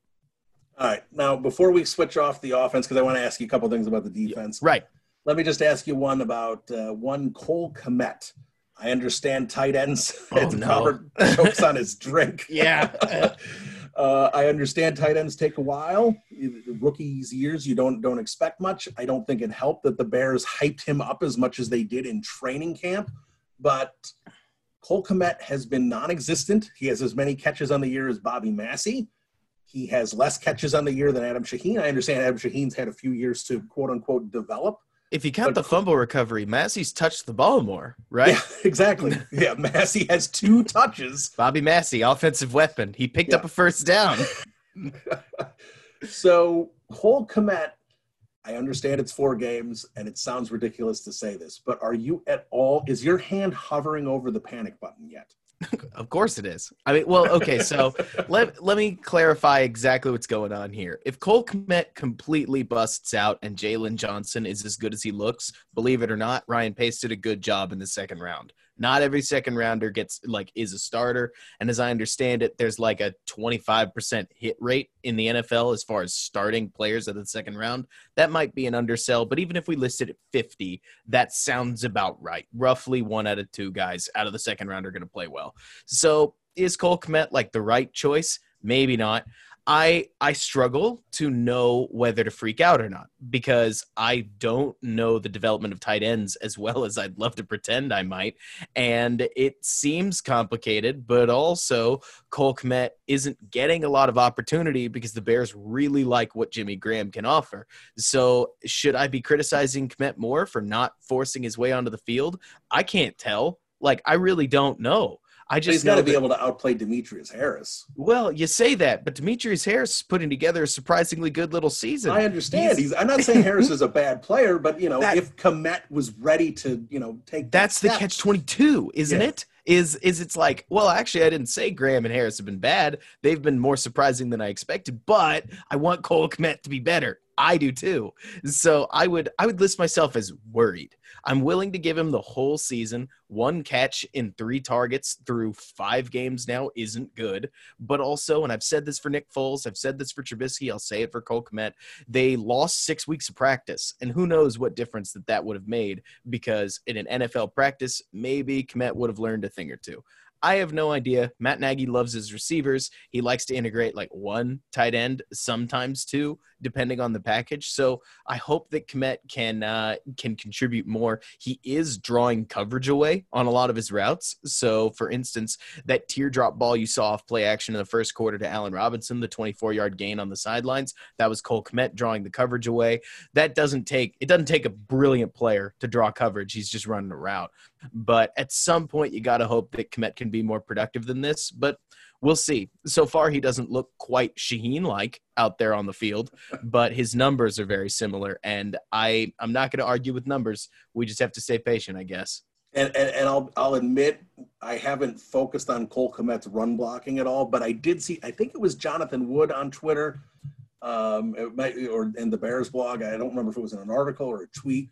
All right. Now, before we switch off the offense, because I want to ask you a couple things about the defense. Right. Let me just ask you one about uh, one Cole Kmet. I understand tight ends. Oh, no. Chokes on his drink. Yeah. uh, I understand tight ends take a while. Rookies years, you don't don't expect much. I don't think it helped that the Bears hyped him up as much as they did in training camp. But Cole Kmet has been non-existent. He has as many catches on the year as Bobby Massie. He has less catches on the year than Adam Shaheen. I understand Adam Shaheen's had a few years to quote unquote develop. If you count But- the fumble recovery, Massie's touched the ball more, right? Yeah, exactly. yeah, Massie has two touches. Bobby Massie, offensive weapon. He picked Yeah. up a first down. So Cole Kmet, I understand it's four games, and it sounds ridiculous to say this, but are you at all? Is your hand hovering over the panic button yet? Of course it is. I mean, well, okay, so let, let me clarify exactly what's going on here. If Cole Kmet completely busts out and Jaylon Johnson is as good as he looks, believe it or not, Ryan Pace did a good job in the second round. Not every second rounder gets like is a starter, and as I understand it, there's like a 25% hit rate in the NFL as far as starting players at the second round. That might be an undersell, but even if we listed at 50, that sounds about right. Roughly one out of two guys out of the second round are going to play well. So is Cole Kmet like the right choice? Maybe not. I I struggle to know whether to freak out or not because I don't know the development of tight ends as well as I'd love to pretend I might, and it seems complicated. But also, Cole Kmet isn't getting a lot of opportunity because the Bears really like what Jimmy Graham can offer. So, should I be criticizing Kmet more for not forcing his way onto the field? I can't tell. Like, I really don't know. I just he's got to be able to outplay Demetrius Harris. well, you say that, but Demetrius Harris is putting together a surprisingly good little season. I understand. He's- He's, I'm not saying Harris is a bad player, but you know, That- if Kmet was ready to, you know, take that That's the catch twenty two, isn't Yeah. it? Is is it's like, well, actually, I didn't say Graham and Harris have been bad. They've been more surprising than I expected, but I want Cole Kmet to be better. I do too. So I would I would list myself as worried. I'm willing to give him the whole season. One catch in three targets through five games now isn't good. But also, and I've said this for Nick Foles, I've said this for Trubisky, I'll say it for Cole Kmet. They lost six weeks of practice, and who knows what difference that that would have made because in an NFL practice, maybe Kmet would have learned a thing or two. I have no idea. Matt Nagy loves his receivers. He likes to integrate like one tight end, sometimes two, depending on the package. So I hope that Kmet can uh, can contribute more. He is drawing coverage away on a lot of his routes. So, for instance, that teardrop ball you saw off play action in the first quarter to Allen Robinson, the 24 yard gain on the sidelines, that was Cole Kmet drawing the coverage away. That doesn't take it doesn't take a brilliant player to draw coverage. He's just running a route. But at some point, you got to hope that Kmet can be more productive than this. But we'll see. So far, he doesn't look quite Shaheen like out there on the field, but his numbers are very similar. And I, I'm not going to argue with numbers. We just have to stay patient, I guess. And, and, and I'll, I'll admit I haven't focused on Cole Kmet's run blocking at all, but I did see, I think it was Jonathan Wood on Twitter um, might, or in the Bears blog. I don't remember if it was in an article or a tweet,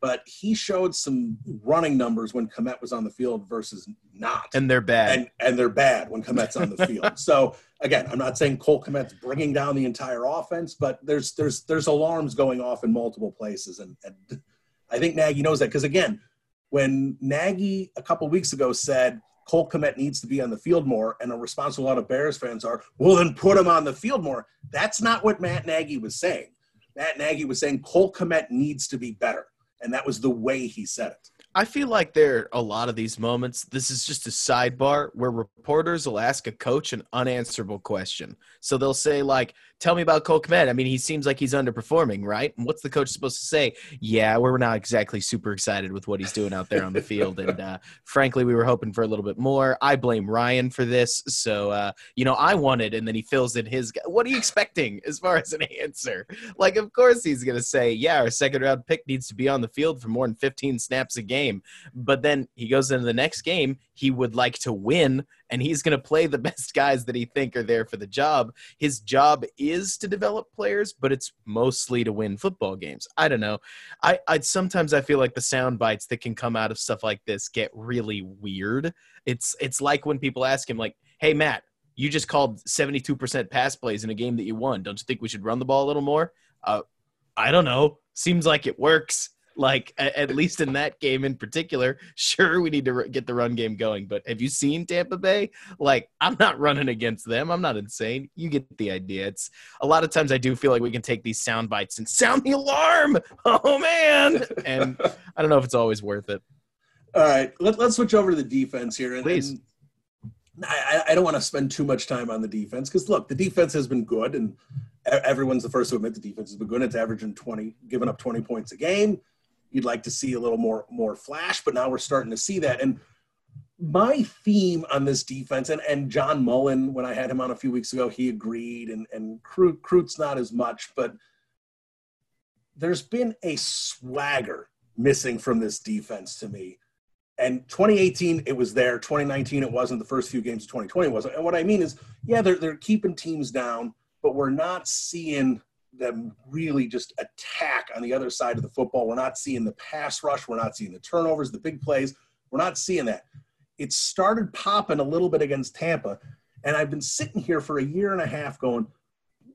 but he showed some running numbers when Kmet was on the field versus not. And they're bad. and and they're bad when Kmet's on the field. So again, I'm not saying Cole Kmet's bringing down the entire offense, but there's there's there's alarms going off in multiple places, and, and I think Nagy knows that because again, when Nagy a couple weeks ago said Cole Kmet needs to be on the field more, and a response to a lot of Bears fans are, well, then put him on the field more. That's not what Matt Nagy was saying. Matt Nagy was saying Cole Kmet needs to be better, and that was the way he said it. I feel like there are a lot of these moments. This is just a sidebar where reporters will ask a coach an unanswerable question. So they'll say, like, tell me about Cole Kmet. I mean, he seems like he's underperforming, right? And what's the coach supposed to say? Yeah, we're not exactly super excited with what he's doing out there on the field. And uh, frankly, we were hoping for a little bit more. I blame Ryan for this. So, uh, you know, I wanted, and then he fills in his. What are you expecting as far as an answer? Like, of course he's going to say, yeah, our second round pick needs to be on the field for more than 15 snaps a game. But then he goes into the next game, he would like to win and he's going to play the best guys that he think are there for the job. His job is to develop players, but it's mostly to win football games. I don't know. I I sometimes I feel like the sound bites that can come out of stuff like this get really weird. It's it's like when people ask him like, "Hey Matt, you just called 72% pass plays in a game that you won. Don't you think we should run the ball a little more?" Uh I don't know. Seems like it works like at, least in that game in particular sure we need to get the run game going but have you seen tampa bay? Like i'm not running against them. I'm not insane. You get the idea. It's a lot of times i do feel like we can take these sound bites and sound the alarm. Oh man. And i don't know if it's always worth it. All right. Let, us switch over to the defense here. And, Please. And I, I don't want to spend too much time on the defense because look, the defense has been good, and everyone's the first to admit the defense has been good. It's averaging 20, giving up 20 points a game you'd like to see a little more more flash, but now we're starting to see that. And my theme on this defense, and, and John Mullin, when I had him on a few weeks ago, he agreed, and and Kreutz not as much, but there's been a swagger missing from this defense to me. And 2018, it was there. 2019, it wasn't. The first few games of 2020 wasn't. And what I mean is, yeah, they're, they're keeping teams down, but we're not seeing them really just attack on the other side of the football. We're not seeing the pass rush. We're not seeing the turnovers, the big plays. We're not seeing that. It started popping a little bit against Tampa. And I've been sitting here for a year and a half going,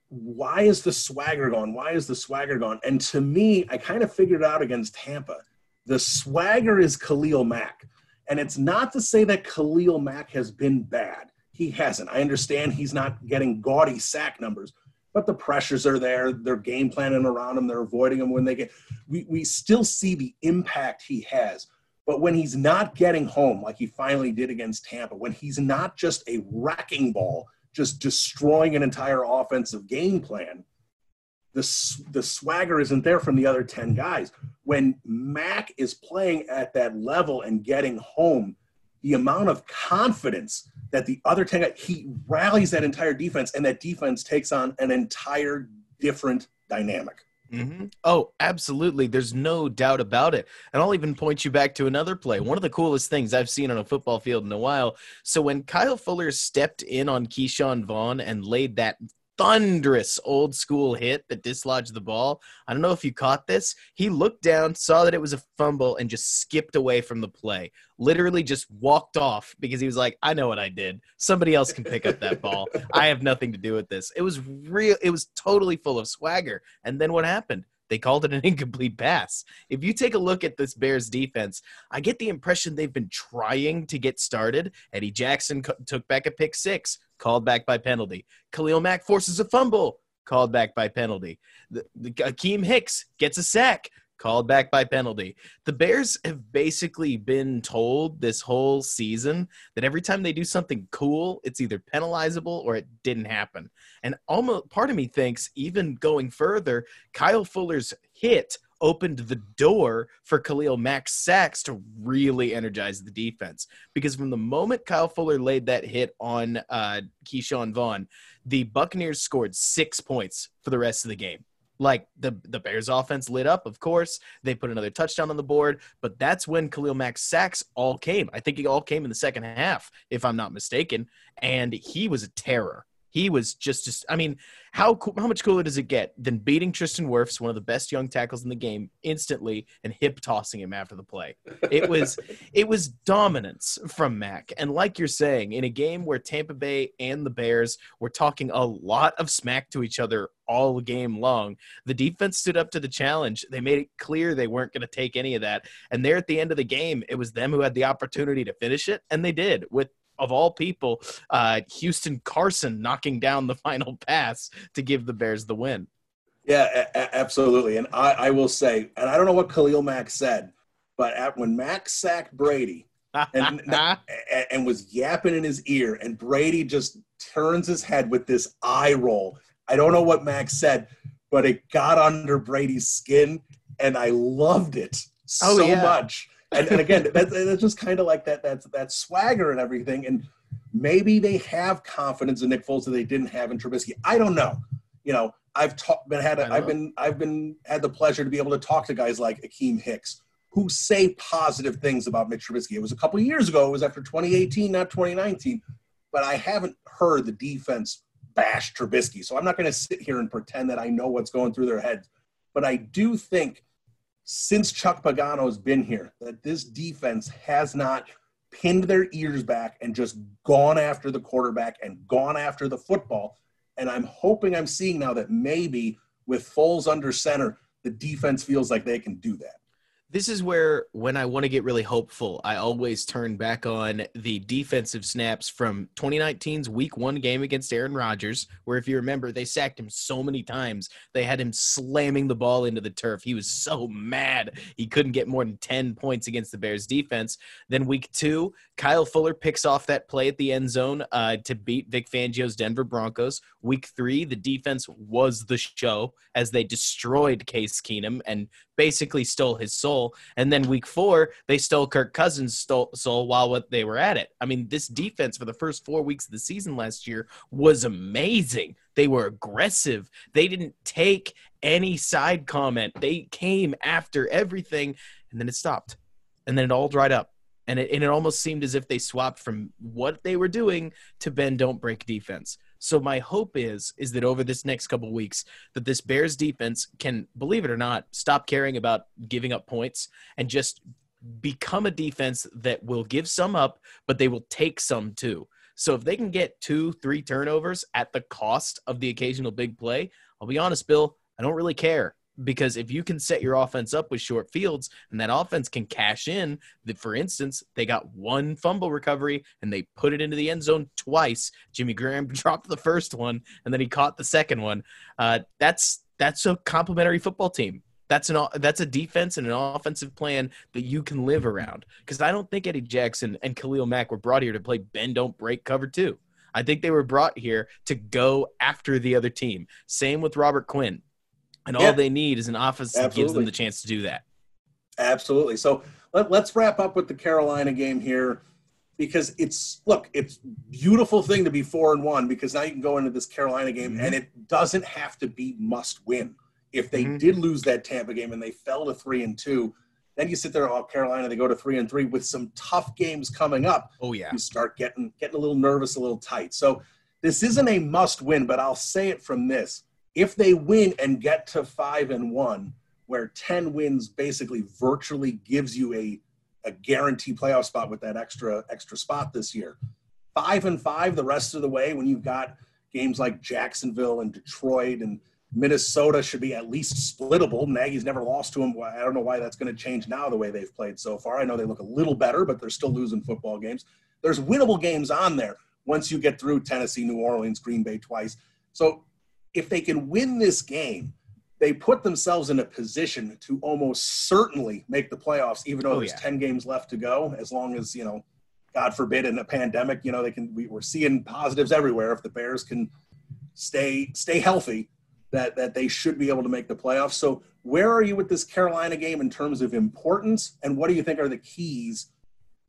why is the swagger gone? Why is the swagger gone? And to me, I kind of figured out against Tampa. The swagger is Khalil Mack. And it's not to say that Khalil Mack has been bad. He hasn't. I understand he's not getting gaudy sack numbers, but the pressures are there. They're game planning around him. They're avoiding him when they get. We, we still see the impact he has. But when he's not getting home, like he finally did against Tampa, when he's not just a wrecking ball, just destroying an entire offensive game plan, the, the swagger isn't there from the other 10 guys. When Mack is playing at that level and getting home, the amount of confidence that the other 10 guys, he rallies that entire defense and that defense takes on an entire different dynamic. Mm-hmm. Oh, absolutely. There's no doubt about it. And I'll even point you back to another play. One of the coolest things I've seen on a football field in a while. So when Kyle Fuller stepped in on Ke'Shawn Vaughn and laid that thunderous old school hit that dislodged the ball. I don't know if you caught this. He looked down, saw that it was a fumble, and just skipped away from the play. Literally just walked off because he was like, I know what I did. Somebody else can pick up that ball. I have nothing to do with this. It was real, it was totally full of swagger. And then what happened? They called it an incomplete pass. If you take a look at this Bears defense, I get the impression they've been trying to get started. Eddie Jackson co- took back a pick six, called back by penalty. Khalil Mack forces a fumble, called back by penalty. The, the, Akiem Hicks gets a sack, called back by penalty. The Bears have basically been told this whole season that every time they do something cool, it's either penalizable or it didn't happen. And almost part of me thinks, even going further, Kyle Fuller's hit opened the door for Khalil Mack's sacks to really energize the defense. Because from the moment Kyle Fuller laid that hit on uh, Ke'Shawn Vaughn, the Buccaneers scored six points for the rest of the game like the the Bears offense lit up, of course. They put another touchdown on the board, but that's when Khalil Mack's sacks all came. I think it all came in the second half, if I'm not mistaken, and he was a terror he was just, just I mean, how how much cooler does it get than beating Tristan Wirfs, one of the best young tackles in the game, instantly and hip tossing him after the play? It was it was dominance from Mack and like you're saying, in a game where Tampa Bay and the Bears were talking a lot of smack to each other all game long, the defense stood up to the challenge. They made it clear they weren't going to take any of that, and there at the end of the game, it was them who had the opportunity to finish it, and they did with of all people, uh, Houston Carson knocking down the final pass to give the Bears the win. Yeah, a- absolutely. And I, I, will say, and I don't know what Khalil Mack said, but at, when Mack sacked Brady and, and, was yapping in his ear, and Brady just turns his head with this eye roll. I don't know what Mack said, but it got under Brady's skin, and I loved it oh, so yeah. much. And, and again, that, that's just kind of like that that that swagger and everything. And maybe they have confidence in Nick Foles that they didn't have in Trubisky. I don't know. You know, I've talked, been had, a, I've been, I've been had the pleasure to be able to talk to guys like Akiem Hicks who say positive things about Mitch Trubisky. It was a couple years ago. It was after 2018, not 2019. But I haven't heard the defense bash Trubisky. So I'm not going to sit here and pretend that I know what's going through their heads. But I do think since Chuck Pagano's been here that this defense has not pinned their ears back and just gone after the quarterback and gone after the football. And I'm hoping I'm seeing now that maybe with Foles under center, the defense feels like they can do that this is where when I want to get really hopeful, I always turn back on the defensive snaps from 2019's week one game against Aaron Rodgers, where if you remember, they sacked him so many times. They had him slamming the ball into the turf. He was so mad he couldn't get more than 10 points against the Bears defense. Then week two, Kyle Fuller picks off that play at the end zone uh, to beat Vic Fangio's Denver Broncos. Week three, the defense was the show as they destroyed Case Keenum and basically stole his soul. And then week four, they stole Kirk Cousins' soul while what they were at it. I mean, this defense for the first four weeks of the season last year was amazing. They were aggressive. They didn't take any side comment. They came after everything, and then it stopped. And then it all dried up. And it, and it almost seemed as if they swapped from what they were doing to bend don't break defense. So my hope is is that over this next couple weeks that this Bears defense can believe it or not stop caring about giving up points and just become a defense that will give some up but they will take some too. So if they can get 2 3 turnovers at the cost of the occasional big play, I'll be honest Bill, I don't really care because if you can set your offense up with short fields and that offense can cash in that for instance they got one fumble recovery and they put it into the end zone twice. Jimmy graham dropped the first one and then he caught the second one. Uh, that's that's a complementary football team. That's an that's a defense and an offensive plan that you can live around. Because i don't think eddie jackson and khalil mack were brought here to play bend don't break cover two. I think they were brought here to go after the other team. Same with robert quinn and yeah. all they need is an offense that gives them the chance to do that. Absolutely. So let, us wrap up with the Carolina game here because it's look, it's beautiful thing to be four and one because now you can go into this Carolina game mm-hmm. and it doesn't have to be must win. If they mm-hmm. did lose that Tampa game and they fell to three and two, then you sit there, oh Carolina, they go to three and three with some tough games coming up. Oh yeah, you start getting getting a little nervous, a little tight. So this isn't a must win, but I'll say it from this: if they win and get to five and one, where 10 wins basically virtually gives you a, a guaranteed playoff spot with that extra extra spot this year. Five and five the rest of the way when you've got games like Jacksonville and Detroit and Minnesota should be at least splittable. Nagy's never lost to them. I don't know why that's going to change now the way they've played so far. I know they look a little better, but they're still losing football games. There's winnable games on there once you get through Tennessee, New Orleans, Green Bay twice. So if they can win this game, they put themselves in a position to almost certainly make the playoffs, even though oh, there's yeah. 10 games left to go, as long as, you know, God forbid in a pandemic, you know, they can, we, we're seeing positives everywhere. If the Bears can stay, stay healthy, that, that they should be able to make the playoffs. So where are you with this Carolina game in terms of importance? And what do you think are the keys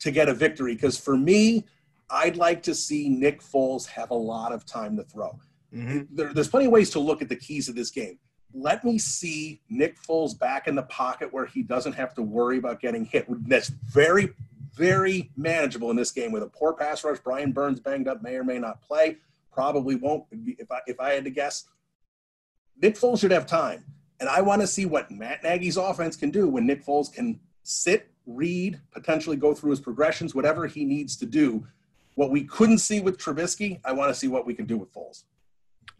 to get a victory? Because for me, I'd like to see Nick Foles have a lot of time to throw. Mm-hmm. There, there's plenty of ways to look at the keys of this game. Let me see Nick Foles back in the pocket where he doesn't have to worry about getting hit. That's very, very manageable in this game with a poor pass rush. Brian Burns banged up, may or may not play. Probably won't. If I if I had to guess, Nick Foles should have time, and I want to see what Matt Nagy's offense can do when Nick Foles can sit, read, potentially go through his progressions, whatever he needs to do. What we couldn't see with Trubisky, I want to see what we can do with Foles.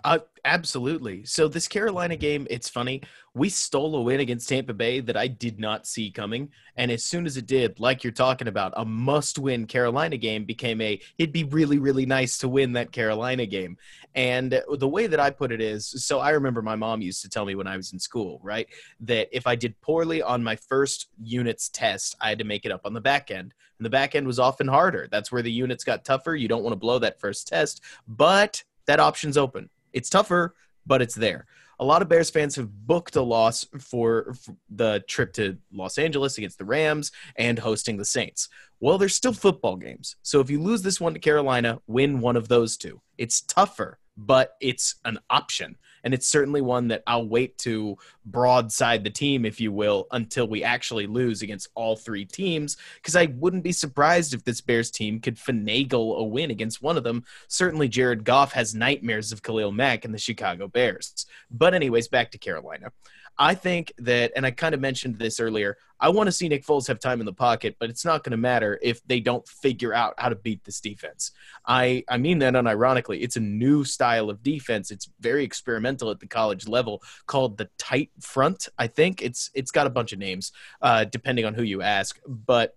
Uh, absolutely. So this Carolina game, it's funny. We stole a win against Tampa Bay that I did not see coming, and as soon as it did, like you're talking about, a must-win Carolina game became a. It'd be really, really nice to win that Carolina game. And the way that I put it is, so I remember my mom used to tell me when I was in school, right, that if I did poorly on my first unit's test, I had to make it up on the back end. And the back end was often harder. That's where the units got tougher. You don't want to blow that first test, but that option's open it's tougher, but it's there. A lot of Bears fans have booked a loss for, for, the trip to Los Angeles against the Rams and hosting the Saints. Well, there's still football games. So if you lose this one to Carolina, win one of those two. It's tougher, but it's an option and it's certainly one that I'll wait to broadside the team, if you will, until we actually lose against all three teams. Because I wouldn't be surprised if this Bears team could finagle a win against one of them. Certainly, Jared Goff has nightmares of Khalil Mack and the Chicago Bears. But, anyways, back to Carolina. I think that, and I kind of mentioned this earlier, I want to see Nick Foles have time in the pocket, but it's not going to matter if they don't figure out how to beat this defense. I, I mean that unironically. It's a new style of defense. It's very experimental at the college level called the tight front. I think it's it's got a bunch of names uh, depending on who you ask, but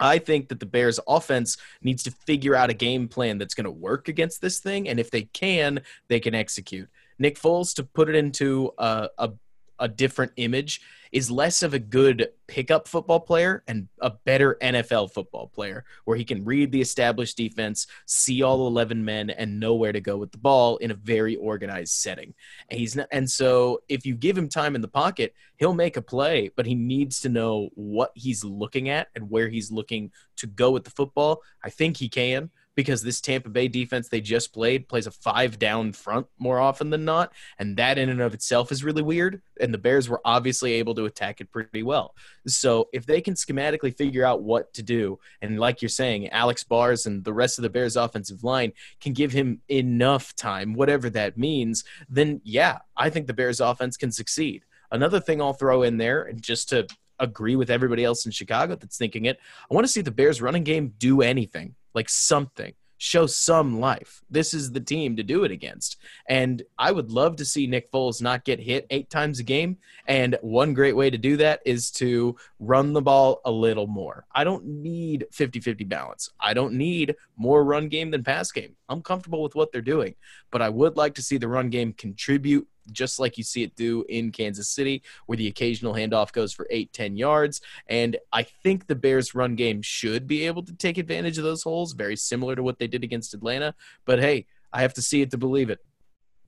I think that the Bears offense needs to figure out a game plan that's going to work against this thing. And if they can, they can execute. Nick Foles, to put it into a, a a different image is less of a good pickup football player and a better NFL football player where he can read the established defense, see all 11 men and know where to go with the ball in a very organized setting. And he's not, and so if you give him time in the pocket, he'll make a play, but he needs to know what he's looking at and where he's looking to go with the football. I think he can because this Tampa Bay defense they just played plays a five down front more often than not. And that in and of itself is really weird. And the Bears were obviously able to attack it pretty well. So if they can schematically figure out what to do, and like you're saying, Alex Bars and the rest of the Bears offensive line can give him enough time, whatever that means, then yeah, I think the Bears offense can succeed. Another thing I'll throw in there, and just to agree with everybody else in Chicago that's thinking it, I want to see the Bears running game do anything like something show some life. This is the team to do it against. And I would love to see Nick Foles not get hit eight times a game. And one great way to do that is to run the ball a little more. I don't need 50 50 balance. I don't need more run game than pass game. I'm comfortable with what they're doing, but I would like to see the run game contribute just like you see it do in Kansas City, where the occasional handoff goes for eight, 10 yards. And I think the Bears' run game should be able to take advantage of those holes, very similar to what they did against Atlanta. But hey, I have to see it to believe it.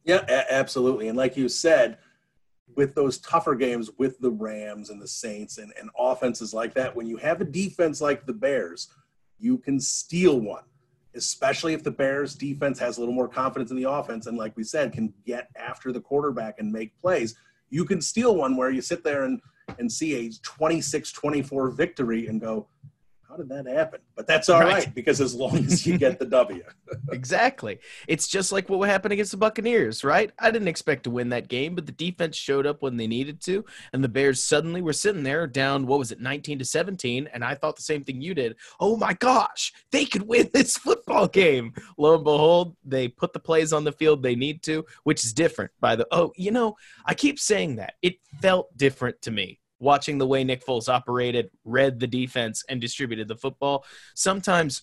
Yeah, a- absolutely. And like you said, with those tougher games with the Rams and the Saints and, and offenses like that, when you have a defense like the Bears, you can steal one especially if the Bears defense has a little more confidence in the offense and, like we said, can get after the quarterback and make plays. You can steal one where you sit there and, and see a 26 24 victory and go, how did that happen? But that's all right. right because as long as you get the W. exactly. It's just like what would happen against the Buccaneers, right? I didn't expect to win that game, but the defense showed up when they needed to, and the Bears suddenly were sitting there down, what was it, 19 to 17, and I thought the same thing you did. Oh my gosh, they could win this football game. Lo and behold, they put the plays on the field they need to, which is different by the Oh, you know, I keep saying that. It felt different to me watching the way Nick Foles operated, read the defense, and distributed the football. Sometimes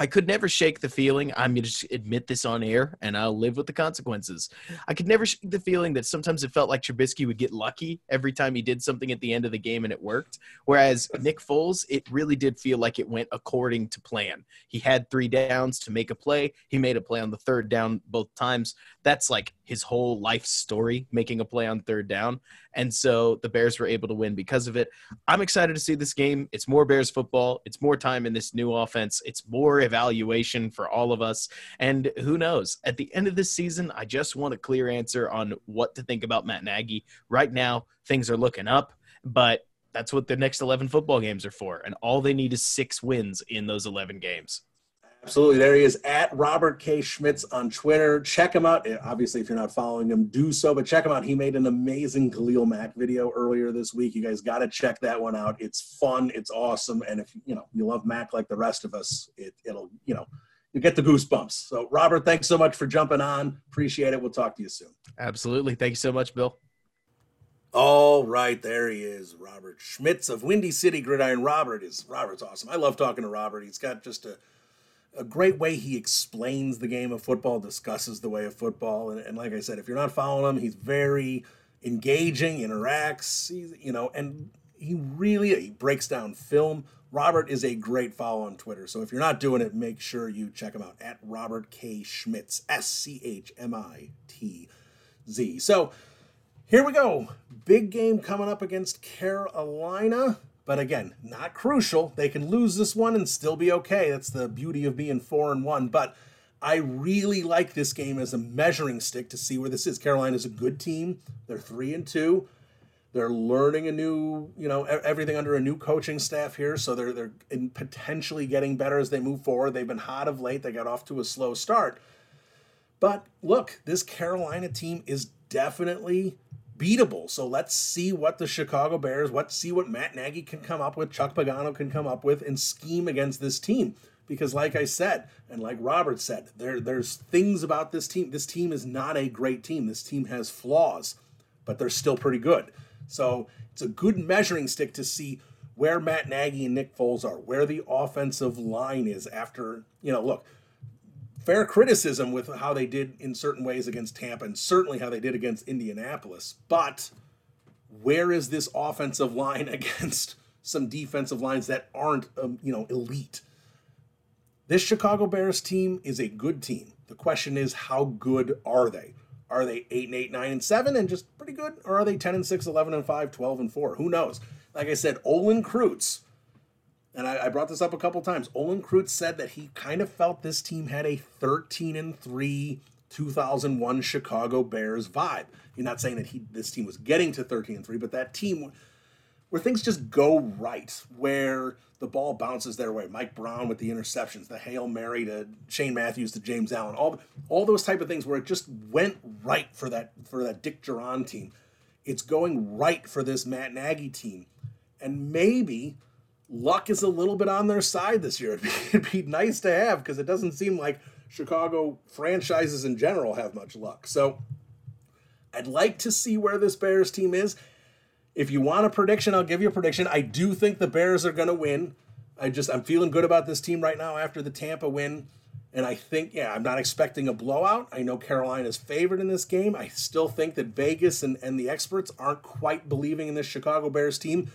I could never shake the feeling. I'm going to admit this on air, and I'll live with the consequences. I could never shake the feeling that sometimes it felt like Trubisky would get lucky every time he did something at the end of the game and it worked. Whereas Nick Foles, it really did feel like it went according to plan. He had three downs to make a play. He made a play on the third down both times. That's like his whole life story, making a play on third down. And so the Bears were able to win because of it. I'm excited to see this game. It's more Bears football. It's more time in this new offense. It's more evaluation for all of us. And who knows? At the end of this season, I just want a clear answer on what to think about Matt Nagy. Right now, things are looking up, but that's what the next 11 football games are for. And all they need is six wins in those 11 games. Absolutely. There he is at Robert K. Schmitz on Twitter. Check him out. Obviously, if you're not following him, do so, but check him out. He made an amazing Khalil Mack video earlier this week. You guys got to check that one out. It's fun. It's awesome. And if you know you love Mack like the rest of us, it, it'll, you know, you get the goosebumps. So, Robert, thanks so much for jumping on. Appreciate it. We'll talk to you soon. Absolutely. Thank you so much, Bill. All right, there he is, Robert Schmitz of Windy City Gridiron. Robert is Robert's awesome. I love talking to Robert. He's got just a a great way he explains the game of football, discusses the way of football, and, and like I said, if you're not following him, he's very engaging, interacts, you know, and he really he breaks down film. Robert is a great follow on Twitter. So if you're not doing it, make sure you check him out at Robert K. Schmitz, S C H M I T Z. So here we go. Big game coming up against Carolina. But again, not crucial. They can lose this one and still be okay. That's the beauty of being four and one. But I really like this game as a measuring stick to see where this is. Carolina's a good team. They're three and two. They're learning a new, you know, everything under a new coaching staff here, so they're they're potentially getting better as they move forward. They've been hot of late. They got off to a slow start, but look, this Carolina team is definitely beatable. So let's see what the Chicago Bears, what see what Matt Nagy can come up with, Chuck Pagano can come up with, and scheme against this team. Because, like I said, and like Robert said, there there's things about this team. This team is not a great team. This team has flaws, but they're still pretty good. So it's a good measuring stick to see where Matt Nagy and Nick Foles are, where the offensive line is after, you know, look, fair criticism with how they did in certain ways against Tampa and certainly how they did against Indianapolis. But where is this offensive line against some defensive lines that aren't, um, you know, elite? This Chicago Bears team is a good team. The question is, how good are they? Are they 8 and 8, 9 and 7 and just pretty good? Or are they 10 and 6, 11 and 5, 12 and 4? Who knows? Like I said, Olin Kreutz, and I, I brought this up a couple times. Olin Kreutz said that he kind of felt this team had a 13 and 3 2001 Chicago Bears vibe. You're not saying that he this team was getting to 13 and 3, but that team where things just go right, where the ball bounces their way. Mike Brown with the interceptions, the Hail Mary to Shane Matthews to James Allen, all all those type of things where it just went right for that for that Dick Jauron team. It's going right for this Matt Nagy team. And maybe luck is a little bit on their side this year. It'd be, it'd be nice to have because it doesn't seem like Chicago franchises in general have much luck. So I'd like to see where this Bears team is. If you want a prediction, I'll give you a prediction. I do think the Bears are going to win. I just I'm feeling good about this team right now after the Tampa win. And I think, yeah, I'm not expecting a blowout. I know Carolina's favored in this game. I still think that Vegas and, and the experts aren't quite believing in this Chicago Bears team.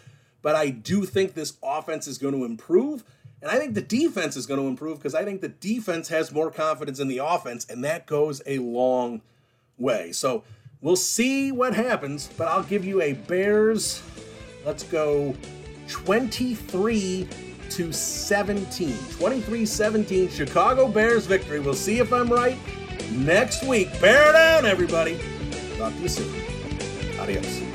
But I do think this offense is going to improve. And I think the defense is going to improve because I think the defense has more confidence in the offense, and that goes a long way. So We'll see what happens, but I'll give you a Bears. Let's go 23 to 17. 23 17 Chicago Bears victory. We'll see if I'm right next week. Bear down, everybody. Talk to you soon. Adios.